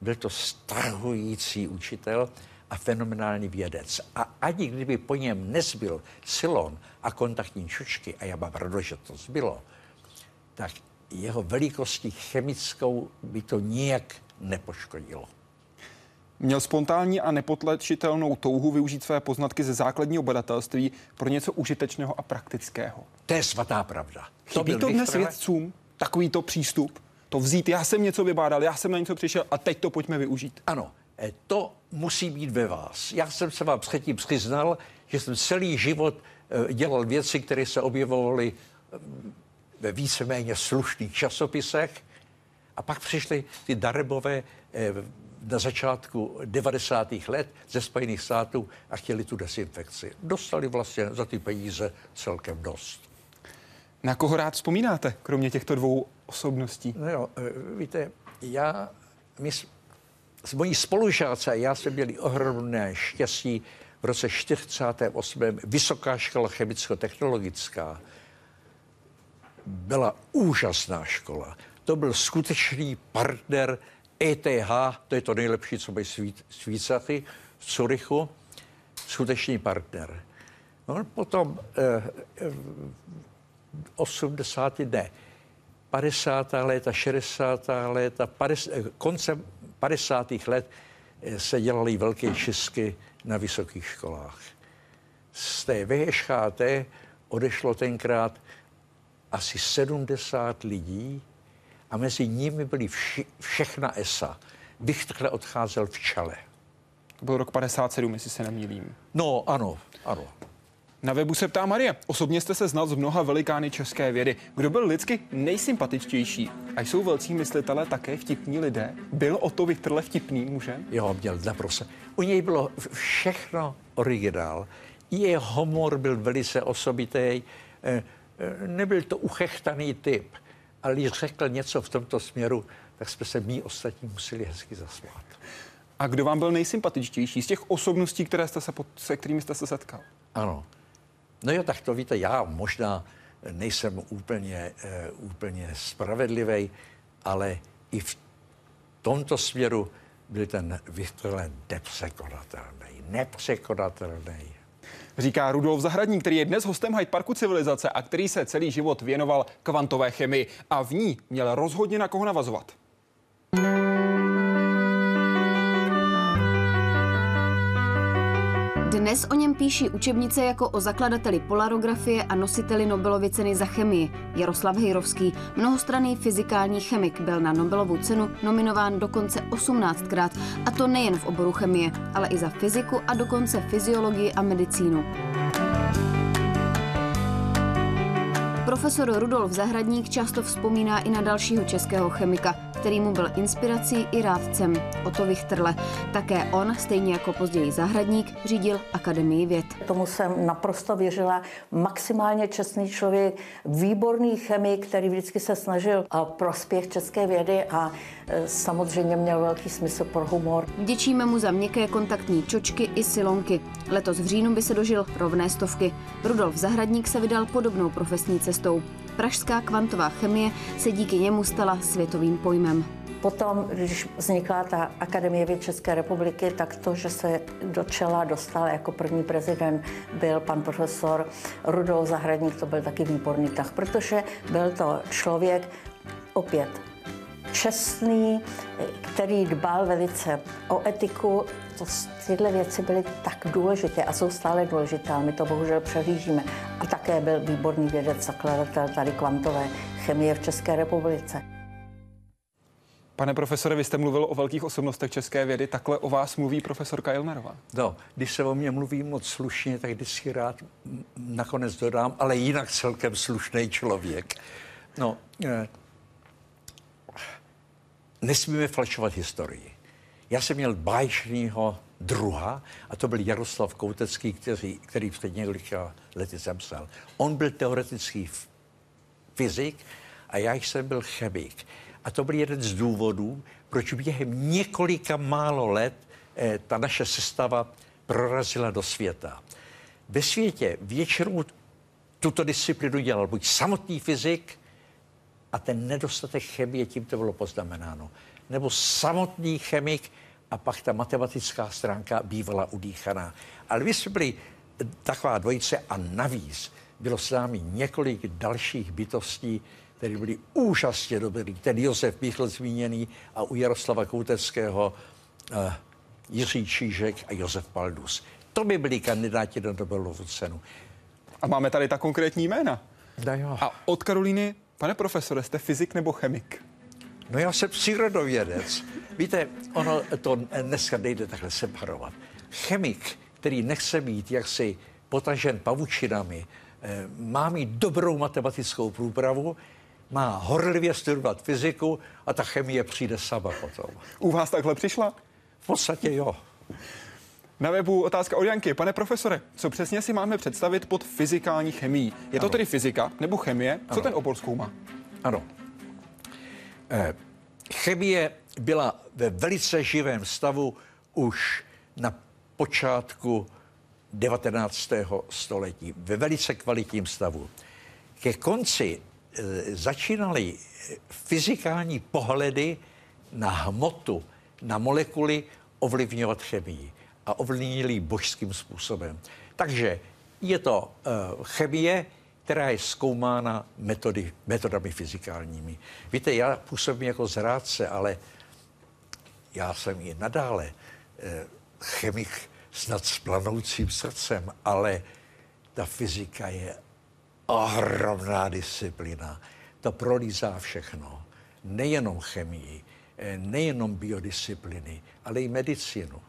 Byl to stahující učitel a fenomenální vědec. A ani kdyby po něm nezbyl silon a kontaktní čočky, a já mám radost, že to zbylo, tak jeho velikostí chemickou by to nijak nepoškodilo. Měl spontánní a nepotlečitelnou touhu využít své poznatky ze základního badatelství pro něco užitečného a praktického. To je svatá pravda. Chybí to, to dnes vědcům, takovýto přístup? To vzít, já jsem něco vybádal, já jsem na něco přišel a teď to pojďme využít. Ano, e, to musí být ve vás. Já jsem se vám předtím přiznal, že jsem celý život e, dělal věci, které se objevovaly e, ve víceméně slušných časopisech a pak přišly ty darebové na začátku 90. let ze Spojených států a chtěli tu desinfekci. Dostali vlastně za ty peníze celkem dost. Na koho rád vzpomínáte, kromě těchto dvou osobností? No jo, e, víte, já, my s, mojí spolužáce, já jsme měli ohromné štěstí v roce 48. Vysoká škola chemicko-technologická byla úžasná škola. To byl skutečný partner ETH, to je to nejlepší, co by Švýcaři v Curychu, skutečný partner. No, potom eh, 80. ne, 50. léta, 60. léta, 50, koncem 50. let eh, se dělaly velké čistky na vysokých školách. Z té VŠHT odešlo tenkrát asi 70 lidí a mezi nimi byly vši, všechna ESA. Bych odcházel v čele. To byl rok 57, jestli se nemýlím. No, ano, ano. Na webu se ptá Marie. Osobně jste se znal z mnoha velikány české vědy. Kdo byl lidsky nejsympatičtější? A jsou velcí myslitelé také vtipní lidé? Byl o to Viktorle vtipný mužem? Jo, měl naprosto. U něj bylo všechno originál. Jeho humor byl velice osobitý. Eh, eh, nebyl to uchechtaný typ, ale když řekl něco v tomto směru, tak jsme se my ostatní museli hezky zasmát. A kdo vám byl nejsympatičtější z těch osobností, které jste se, se kterými jste se setkal? Ano. No jo, tak to víte, já možná nejsem úplně, uh, úplně spravedlivý, ale i v tomto směru byl ten Viktor nepřekonatelný. Nepřekonatelný. Říká Rudolf Zahradník, který je dnes hostem Hyde Parku civilizace a který se celý život věnoval kvantové chemii a v ní měl rozhodně na koho navazovat. Dnes o něm píší učebnice jako o zakladateli polarografie a nositeli Nobelovy ceny za chemii. Jaroslav Hejrovský, mnohostranný fyzikální chemik, byl na Nobelovu cenu nominován dokonce 18krát, a to nejen v oboru chemie, ale i za fyziku a dokonce fyziologii a medicínu. Profesor Rudolf Zahradník často vzpomíná i na dalšího českého chemika, který mu byl inspirací i rádcem, Otto Wichterle. Také on, stejně jako později Zahradník, řídil Akademii věd. Tomu jsem naprosto věřila. Maximálně čestný člověk, výborný chemik, který vždycky se snažil o prospěch české vědy a e, samozřejmě měl velký smysl pro humor. Vděčíme mu za měkké kontaktní čočky i silonky. Letos v říjnu by se dožil rovné stovky. Rudolf Zahradník se vydal podobnou profesní cestou. Pražská kvantová chemie se díky němu stala světovým pojmem. Potom, když vznikla ta Akademie věd České republiky, tak to, že se do čela dostal jako první prezident, byl pan profesor Rudolf Zahradník, to byl taky výborný tah, protože byl to člověk opět čestný, který dbal velice o etiku. To, tyhle věci byly tak důležité a jsou stále důležité, my to bohužel přehlížíme. A také byl výborný vědec, zakladatel tady kvantové chemie v České republice. Pane profesore, vy jste mluvil o velkých osobnostech české vědy, takhle o vás mluví profesorka Ilnerová. No, když se o mě mluví moc slušně, tak si rád nakonec dodám, ale jinak celkem slušný člověk. No, eh, nesmíme falšovat historii. Já jsem měl báječného druha a to byl Jaroslav Koutecký, který, který před několika lety zemřel. On byl teoretický fyzik a já jsem byl chemik. A to byl jeden z důvodů, proč během několika málo let eh, ta naše sestava prorazila do světa. Ve světě většinou tuto disciplínu dělal buď samotný fyzik, a ten nedostatek chemie tím to bylo poznamenáno, nebo samotný chemik a pak ta matematická stránka bývala udýchaná. Ale my jsme byli taková dvojice a navíc bylo s námi několik dalších bytostí, které byly úžasně dobrý. Ten Josef Michl zmíněný a u Jaroslava Kouteckého uh, Jiří Čížek a Josef Paldus. To by byli kandidáti na Nobelovu cenu. A máme tady ta konkrétní jména. Da jo. A od Karolíny, pane profesore, jste fyzik nebo chemik? No já jsem přírodovědec. Víte, ono to dneska nejde takhle separovat. Chemik, který nechce být jaksi potažen pavučinami, eh, má mít dobrou matematickou průpravu, má horlivě studovat fyziku a ta chemie přijde sama potom. U vás takhle přišla? V podstatě jo. Na webu otázka od Janky. Pane profesore, co přesně si máme představit pod fyzikální chemií? Je to ano. tedy fyzika nebo chemie? Co ano. ten obor zkoumá? Ano. Eh, chemie byla ve velice živém stavu už na počátku 19. století, ve velice kvalitním stavu. Ke konci e, začínaly fyzikální pohledy na hmotu, na molekuly ovlivňovat chemii a ovlivnili božským způsobem. Takže je to chemie, která je zkoumána metody, metodami fyzikálními. Víte, já působím jako zrádce, ale já jsem i nadále eh, chemik snad s planoucím srdcem, ale ta fyzika je ohromná disciplína. To prolízá všechno. Nejenom chemii, eh, nejenom biodisciplíny, ale i medicínu.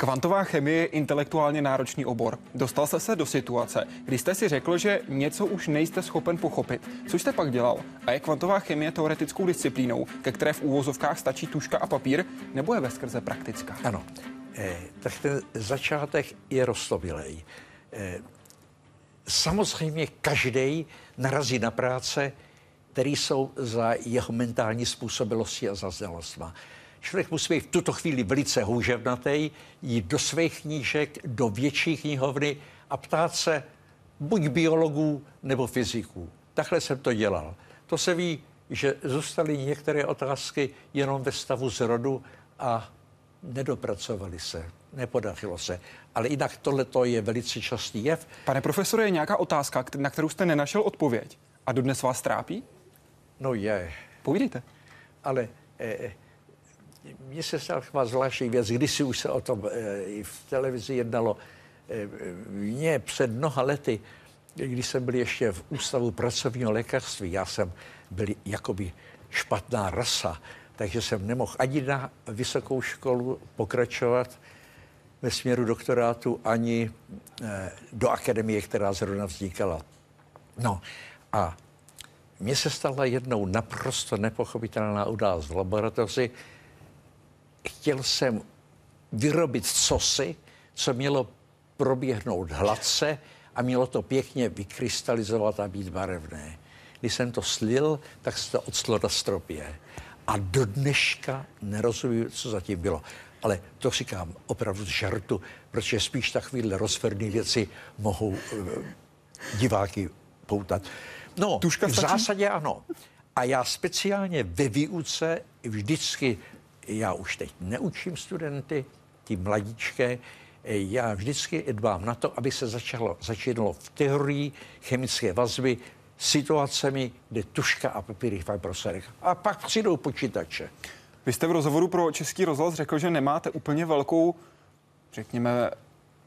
Kvantová chemie je intelektuálně náročný obor. Dostal jste se do situace, kdy jste si řekl, že něco už nejste schopen pochopit. Co jste pak dělal? A je kvantová chemie teoretickou disciplínou, ke které v úvozovkách stačí tuška a papír, nebo je ve skrze praktická? Ano, eh, tak ten začátek je roztomilej. Eh, samozřejmě každý narazí na práce, které jsou za jeho mentální způsobilosti a za znalostma. Člověk musí být v tuto chvíli velice houževnatý, jít do svých knížek, do větší knihovny a ptát se buď biologů nebo fyziků. Takhle jsem to dělal. To se ví, že zůstaly některé otázky jenom ve stavu zrodu a nedopracovali se, nepodařilo se. Ale jinak tohle je velice častý jev. Pane profesore, je nějaká otázka, na kterou jste nenašel odpověď a dodnes vás trápí? No je. Povídejte. Ale eh, mně se stala taková zvláštní věc, když si už se o tom e, i v televizi jednalo. E, mně před mnoha lety, když jsem byl ještě v ústavu pracovního lékařství, já jsem byl jakoby špatná rasa, takže jsem nemohl ani na vysokou školu pokračovat ve směru doktorátu, ani e, do akademie, která zrovna vznikala. No a mně se stala jednou naprosto nepochopitelná událost v laboratoři, chtěl jsem vyrobit cosi, co mělo proběhnout hladce a mělo to pěkně vykrystalizovat a být barevné. Když jsem to slil, tak se to odstlo na stropě. A do dneška nerozumím, co zatím bylo. Ale to říkám opravdu z žartu, protože spíš takovéhle rozferné věci mohou uh, diváky poutat. No, Tuška v zásadě ano. A já speciálně ve výuce vždycky já už teď neučím studenty, ty mladíčké, já vždycky dbám na to, aby se začalo, začínalo v teorii chemické vazby situacemi, kde tuška a papíry v proserech. A pak přijdou počítače. Vy jste v rozhovoru pro Český rozhlas řekl, že nemáte úplně velkou, řekněme,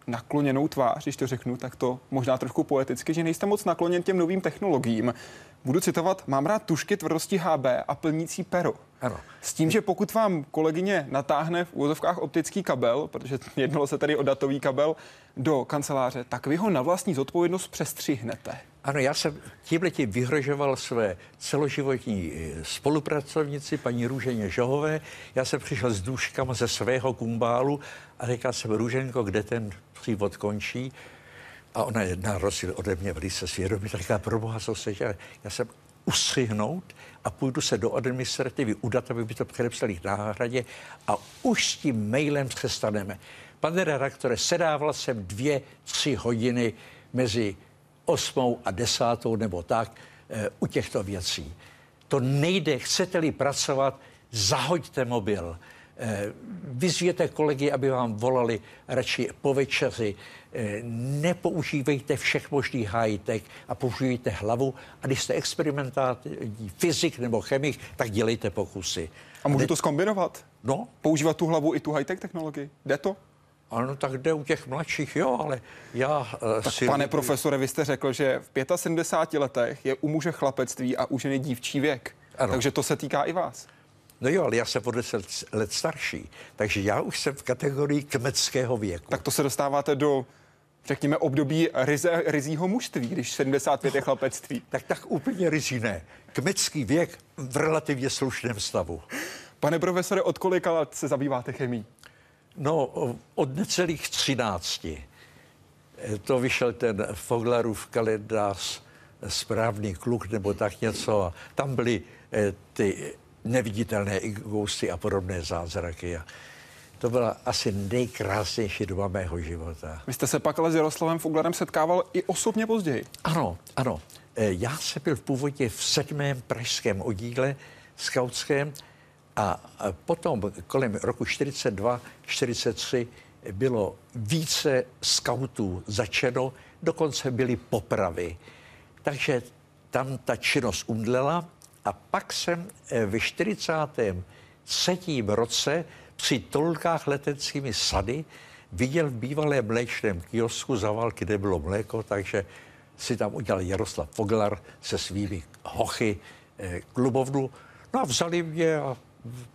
nakloněnou tvář, když to řeknu, tak to možná trošku poeticky, že nejste moc nakloněn těm novým technologiím. Budu citovat, mám rád tušky tvrdosti HB a plnící pero. Ano. S tím, že pokud vám kolegyně natáhne v úvozovkách optický kabel, protože jednalo se tady o datový kabel, do kanceláře, tak vy ho na vlastní zodpovědnost přestřihnete. Ano, já jsem tímhle tím vyhrožoval své celoživotní eh, spolupracovnici, paní Růženě Žohové. Já jsem přišel s důškama ze svého kumbálu a říkal jsem, Růženko, kde ten přívod končí? A ona je na rozdíl ode mě velice svědomí, tak říká, proboha, co se? Já jsem ustřihnout a půjdu se do administrativy udat, aby by to předepsali náhradě a už s tím mailem přestaneme. Pane redaktore, sedával jsem dvě, tři hodiny mezi osmou a desátou nebo tak e, u těchto věcí. To nejde, chcete-li pracovat, zahoďte mobil. E, vyzvěte kolegy, aby vám volali radši po večeři. E, nepoužívejte všech možných high-tech a používejte hlavu. A když jste experimentální fyzik nebo chemik, tak dělejte pokusy. A můžu to skombinovat? No. Používat tu hlavu i tu high-tech technologii? Jde to? Ano, tak jde u těch mladších, jo, ale já uh, tak si... Pane profesore, vy jste řekl, že v 75 letech je u muže chlapectví a u ženy dívčí věk. Ano. Takže to se týká i vás. No jo, ale já jsem o 10 let starší, takže já už jsem v kategorii kmeckého věku. Tak to se dostáváte do řekněme, období ryze, rizího mužství, když 75 je chlapectví. Tak tak úplně rizí ne. Kmecký věk v relativně slušném stavu. Pane profesore, od kolika let se zabýváte chemí? No, od necelých třinácti. To vyšel ten Foglarův kalendář Správný kluk nebo tak něco. A tam byly eh, ty neviditelné ingousty a podobné zázraky. A to byla asi nejkrásnější doba mého života. Vy jste se pak ale s Jaroslavem Foglarem setkával i osobně později. Ano, ano. Eh, já jsem byl v původě v sedmém pražském oddíle skautském a potom kolem roku 42, 43 bylo více skautů začeno, dokonce byly popravy. Takže tam ta činnost umdlela a pak jsem eh, ve 43. roce při tolkách leteckými sady viděl v bývalém mléčném kiosku za války, kde bylo mléko, takže si tam udělal Jaroslav Foglar se svými hochy eh, klubovnu. No a vzali mě a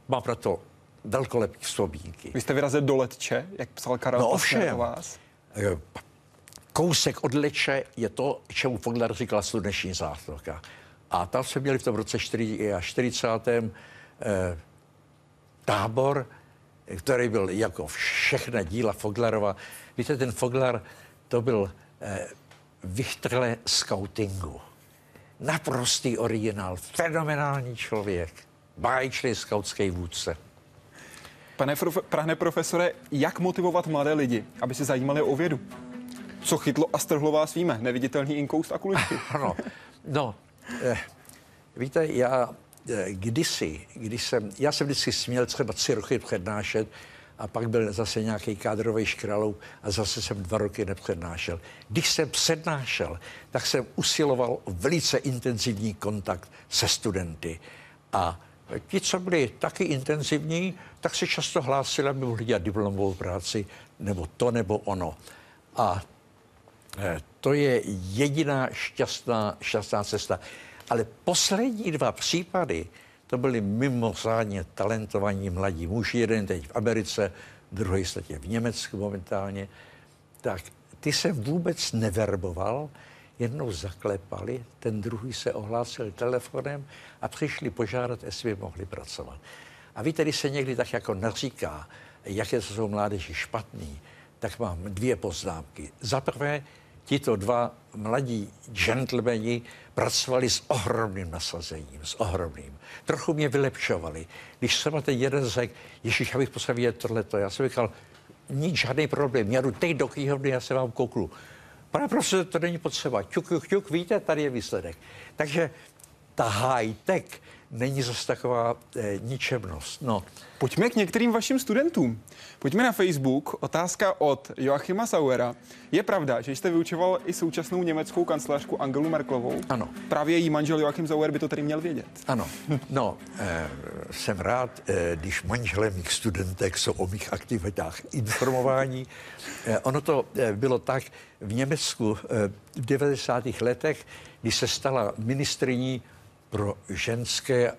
mám na to dalkolepý vzpomínky. Vy jste vyrazil do Letče, jak psal Karel No ovšem. vás? Eh, kousek od Leče je to, čemu Foglar říkal sluneční zátoka. A tam jsme měli v tom roce 4 a 40. Eh, tábor, který byl jako všechna díla Foglarova. Víte, ten Foglar, to byl eh, Vichtrle scoutingu. Naprostý originál, fenomenální člověk, báječný skautský vůdce. Pane, prof, pane profesore, jak motivovat mladé lidi, aby se zajímali o vědu? Co chytlo a strhlo vás víme? Neviditelný inkoust a kuličky. Ano, no, eh, víte, já eh, kdysi, když jsem, já jsem vždycky směl třeba tři roky přednášet a pak byl zase nějaký kádrový škralou a zase jsem dva roky nepřednášel. Když jsem přednášel, tak jsem usiloval velice intenzivní kontakt se studenty. A ti, co byli taky intenzivní, tak se často hlásili, aby mohli dělat diplomovou práci, nebo to, nebo ono. A Eh, To je jediná šťastná, šťastná cesta. Ale poslední dva případy, to byli mimořádně talentovaní mladí muži, jeden teď v Americe, druhý je v Německu momentálně, tak ty se vůbec neverboval, jednou zaklepali, ten druhý se ohlásil telefonem a přišli požádat, jestli by mohli pracovat. A víte, když se někdy tak jako naříká, jaké jsou mládeži špatný, tak mám dvě poznámky. Za prvé, tito dva mladí gentlemani pracovali s ohromným nasazením, s ohromným. Trochu mě vylepšovali. Když se ten jeden řekl, Ježíš, já bych potřeboval vidět tohleto, já jsem říkal, nic, žádný problém, já jdu teď do knihovny, já se vám kouknu. Pane profesor, to není potřeba. Čuk, čuk, čuk, víte, tady je výsledek. Takže ta high-tech není zase taková eh, ničemnost. No, Pojďme k některým vašim studentům. Pojďme na Facebook. Otázka od Joachima Sauera. Je pravda, že jste vyučoval i současnou německou kancelářku Angelu Merklovou? Ano. Právě její manžel Joachim Sauer by to tedy měl vědět. Ano, no, eh, jsem rád, eh, když manželé mých studentek jsou o mých aktivitách informováni. Eh, ono to eh, bylo tak v Německu eh, v 90. letech, když se stala ministriní pro ženské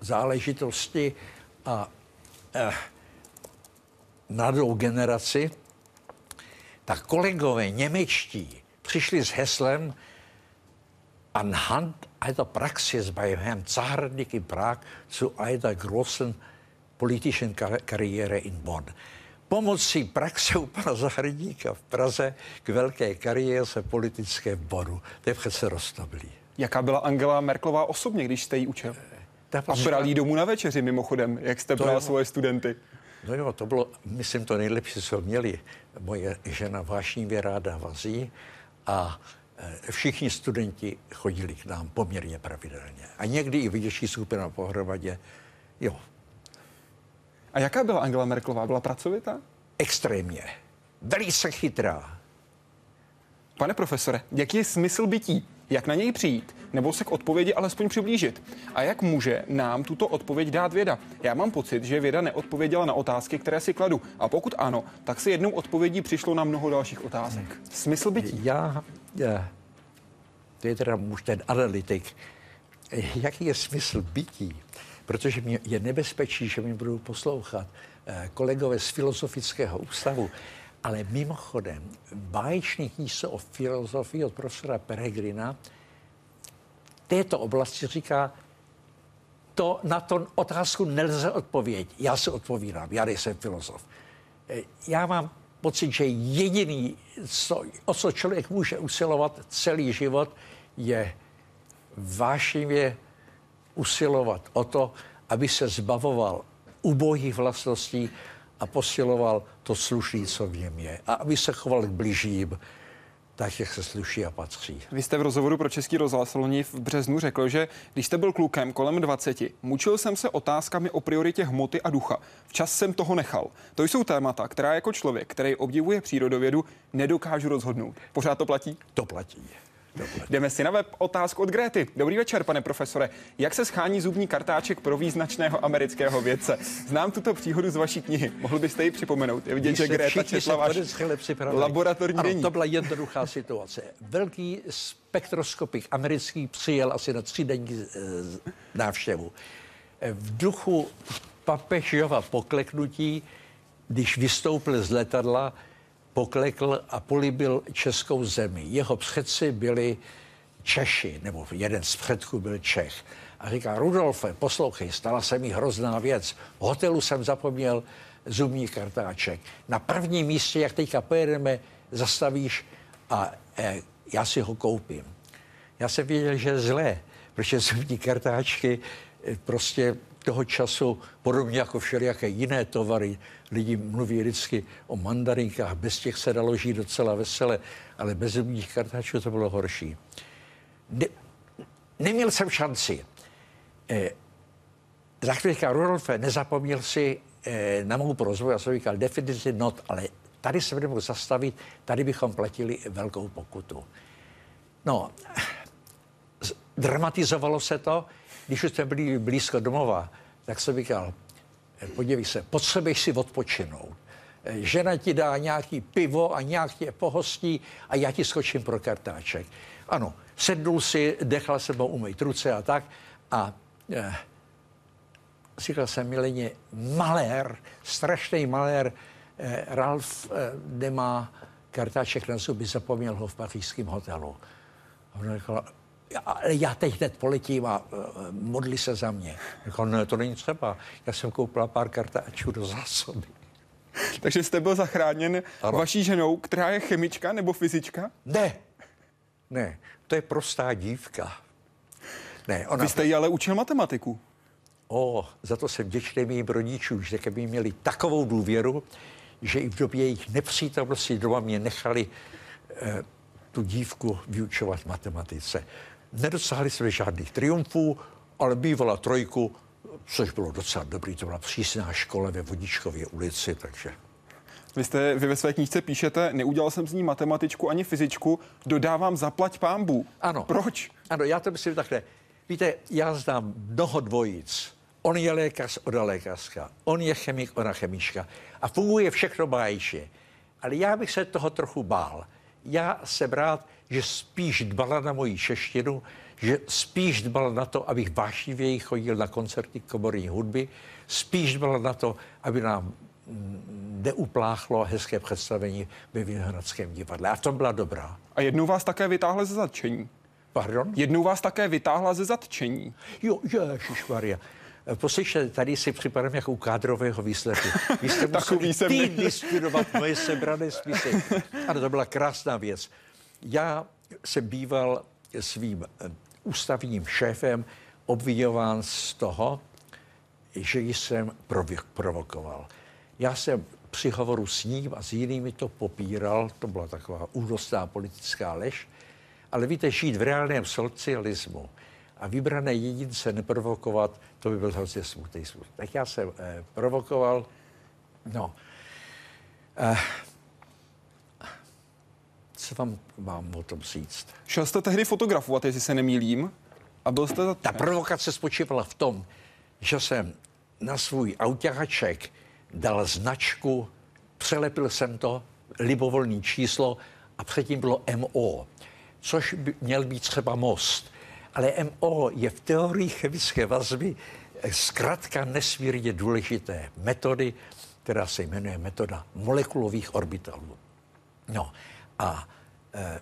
záležitosti a eh, mladou generaci, tak kolegové němečtí přišli s heslem anhand einer Praxis bei Herrn Zaharnik in Prag zu einer großen politischen Kar- Karriere in Bonn. Pomocí praxe u pana Zahradníka v Praze k velké kariéře politické v Bonnu. To je přece roztoblý. Jaká byla Angela Merklová osobně, když jste ji učil? Ta A prostě- bral jí domů na večeři mimochodem, jak jste bral svoje studenty. No jo, to bylo, myslím, to nejlepší, co měli. Moje žena vášnivě ráda vaří a eh, všichni studenti chodili k nám poměrně pravidelně. A někdy i větší skupina pohromadě. Jo, A jaká byla Angela Merklová? Byla pracovitá? extrémně. Velice chytrá. Pane profesore, jaký je smysl bytí? Jak na něj přijít? Nebo se k odpovědi alespoň přiblížit? A jak může nám tuto odpověď dát věda? Já mám pocit, že věda neodpověděla na otázky, které si kladu. A pokud ano, tak si jednou odpovědí přišlo na mnoho dalších otázek. Smysl bytí. Já, já to je teda už ten analytik, jaký je smysl bytí? Protože mě je nebezpečí, že mi budou poslouchat eh, kolegové z Filozofického ústavu. Ale mimochodem, báječný knížce o filozofii od profesora Peregrina této oblasti říká, to na to otázku nelze odpovědět. Já se odpovídám, já nejsem filozof. Eh, Já mám pocit, že jediný, co, o co člověk může usilovat celý život, je vášivě usilovat o to, aby se zbavoval ubohých vlastností a posiloval to slušný, co v něm je. A aby se choval k bližním, tak, jak se sluší a patří. Vy jste v rozhovoru pro Český rozhlas loni v březnu řekl, že když jste byl klukem kolem 20, mučil jsem se otázkami o prioritě hmoty a ducha. Včas jsem toho nechal. To jsou témata, která jako člověk, který obdivuje přírodovědu, nedokážu rozhodnout. Pořád to platí? To platí. Jdeme si na web otázku od Gréty. Dobrý večer, pane profesore. Jak se schání zubní kartáček pro význačného amerického vědce? Znám tuto příhodu z vaší knihy. Mohl byste ji připomenout? Je vidět, že Gréta četla váš laboratorní ano, To byla jednoduchá situace. Velký spektroskopik americký přijel asi na tři denní eh, návštěvu. V duchu papežova pokleknutí, když vystoupil z letadla, poklekl a polibil českou zemi. Jeho předci byli Češi, nebo jeden z předků byl Čech. A říká, Rudolfe, poslouchej, stala se mi hrozná věc. V hotelu jsem zapomněl zubní kartáček. Na prvním místě, jak teďka pojedeme, zastavíš a e, já si ho koupím. Já jsem věděl, že je zlé, protože zubní kartáčky e, prostě toho času, podobně jako všelijaké jiné tovary, lidi mluví vždycky o mandarinkách, bez těch se dalo žít docela vesele, ale bez zubních kartáčů to bylo horší. Ne, neměl jsem šanci. Za chvíli Rudolfe, nezapomněl si eh, na mou prozbu, já jsem říkal, definitivně not, ale tady se budeme zastavit, tady bychom platili velkou pokutu. No, dramatizovalo se to, když už jsme byli blízko domova, tak jsem říkal, podívej se, potřebuješ si odpočinout. Žena ti dá nějaký pivo a nějak tě pohostí a já ti skočím pro kartáček. Ano, sednul si, dechal se mnou umýt ruce a tak a eh, říkal jsem mileně, malér, strašný malér, eh, Ralf eh, nemá kartáček na zuby, zapomněl ho v pařížském hotelu. A on říkal, ale já teď hned poletím a uh, modli se za mě. Říkal, ne, to není třeba. Já jsem koupila pár kartáčů do zásoby. Takže jste byl zachráněn ano. vaší ženou, která je chemička nebo fyzička? Ne, ne, to je prostá dívka. Ne, ona... Vy jste ji ale učil matematiku. O, za to jsem vděčný mým rodičům, že by měli takovou důvěru, že i v době jejich nepřítomnosti doma mě nechali eh, tu dívku vyučovat matematice. Nedosáhli jsme žádných triumfů, ale bývala trojku, což bylo docela dobrý, to byla přísná škola ve Vodičkově ulici, takže... Vy, jste, vy ve své knížce píšete, neudělal jsem z ní matematičku ani fyzičku, dodávám zaplať pámbu. Ano. Proč? Ano, já to myslím takhle. Víte, já znám mnoho dvojic. On je lékař, ona lékařka. On je chemik, ona chemička. A funguje všechno báječně. Ale já bych se toho trochu bál. Já jsem rád, že spíš dbala na moji češtinu, že spíš dbala na to, abych vášnivěji chodil na koncerty komorní hudby, spíš dbala na to, aby nám mm, neupláchlo hezké představení ve Vinohradském divadle. A to byla dobrá. A jednou vás také vytáhla ze zatčení. Pardon? Jednou vás také vytáhla ze zatčení. Jo, Maria. Poslyšte, tady si připadám jako u kádrového výsledku. Vy jste museli týdny studovat moje sebrané spisy. Ano, to byla krásná věc. Já jsem býval svým eh, ústavním šéfem obvinován z toho, že jsem provokoval. Já jsem při hovoru s ním a s jinými to popíral, to byla taková únosná politická lež, ale víte, žít v reálném socialismu a vybrané jedince neprovokovat, to by byl hrozně smutný smutný. Tak já jsem eh, provokoval, no, eh, co vám mám o tom říct? Šel jste tehdy fotografovat, jestli se nemýlím, a byl jste za... Ta provokace spočívala v tom, že jsem na svůj autáček dal značku, přelepil jsem to, libovolný číslo a předtím bylo MO, což by měl být třeba most. Ale MO je v teorii chemické vazby zkrátka nesmírně důležité metody, která se jmenuje metoda molekulových orbitalů. No a e,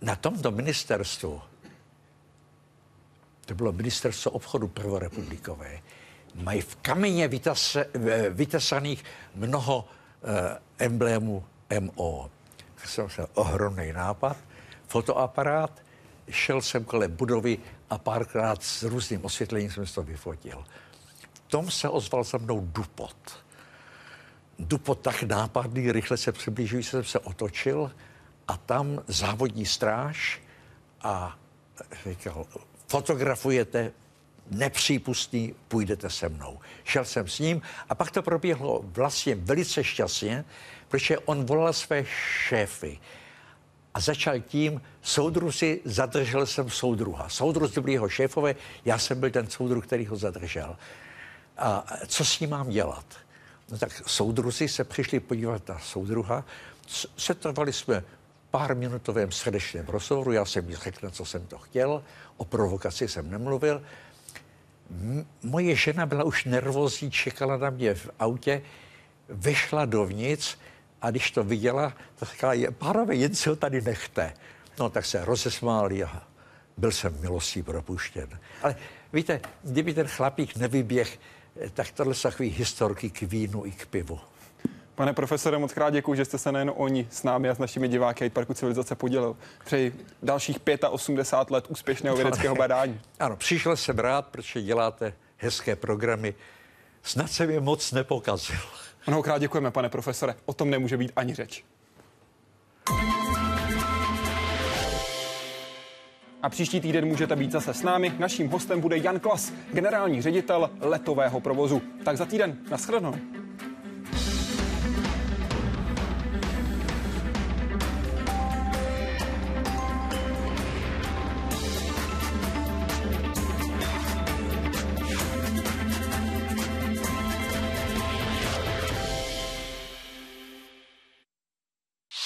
na tomto ministerstvu, to bylo ministerstvo obchodu prvorepublikové, mají v kameně vytase, vytesaných mnoho e, emblémů MO. Jsem se ohromný nápad, fotoaparát, šel jsem kolem budovy a párkrát s různým osvětlením jsem to vyfotil. V tom se ozval za mnou Dupot. Dupot tak nápadný, rychle se přiblížují, jsem se otočil a tam závodní stráž a říkal, fotografujete, nepřípustný, půjdete se mnou. Šel jsem s ním a pak to proběhlo vlastně velice šťastně, protože on volal své šéfy a začal tím, soudruzi, zadržel jsem soudruha. Soudruh byl jeho šéfové, já jsem byl ten soudruh, který ho zadržel. A co s ním mám dělat? No tak soudruzi se přišli podívat na soudruha, setrvali jsme pár minutovém srdečném rozhovoru, já jsem jí řekl, co jsem to chtěl, o provokaci jsem nemluvil. M- moje žena byla už nervózní, čekala na mě v autě, vešla dovnitř a když to viděla, tak říkala, pánové, jen si ho tady nechte. No tak se rozesmáli a byl jsem milostí propuštěn. Ale víte, kdyby ten chlapík nevyběh, tak tohle jsou takové historky k vínu i k pivu. Pane profesore, moc krát děkuji, že jste se nejen oni s námi a s našimi diváky Parku civilizace podělil. Přeji dalších 85 let úspěšného vědeckého badání. Ano, přišel jsem rád, protože děláte hezké programy. Snad jsem je moc nepokazil. Mnohokrát děkujeme, pane profesore. O tom nemůže být ani řeč. A příští týden můžete být zase s námi. Naším hostem bude Jan Klas, generální ředitel letového provozu. Tak za týden, nashledanou.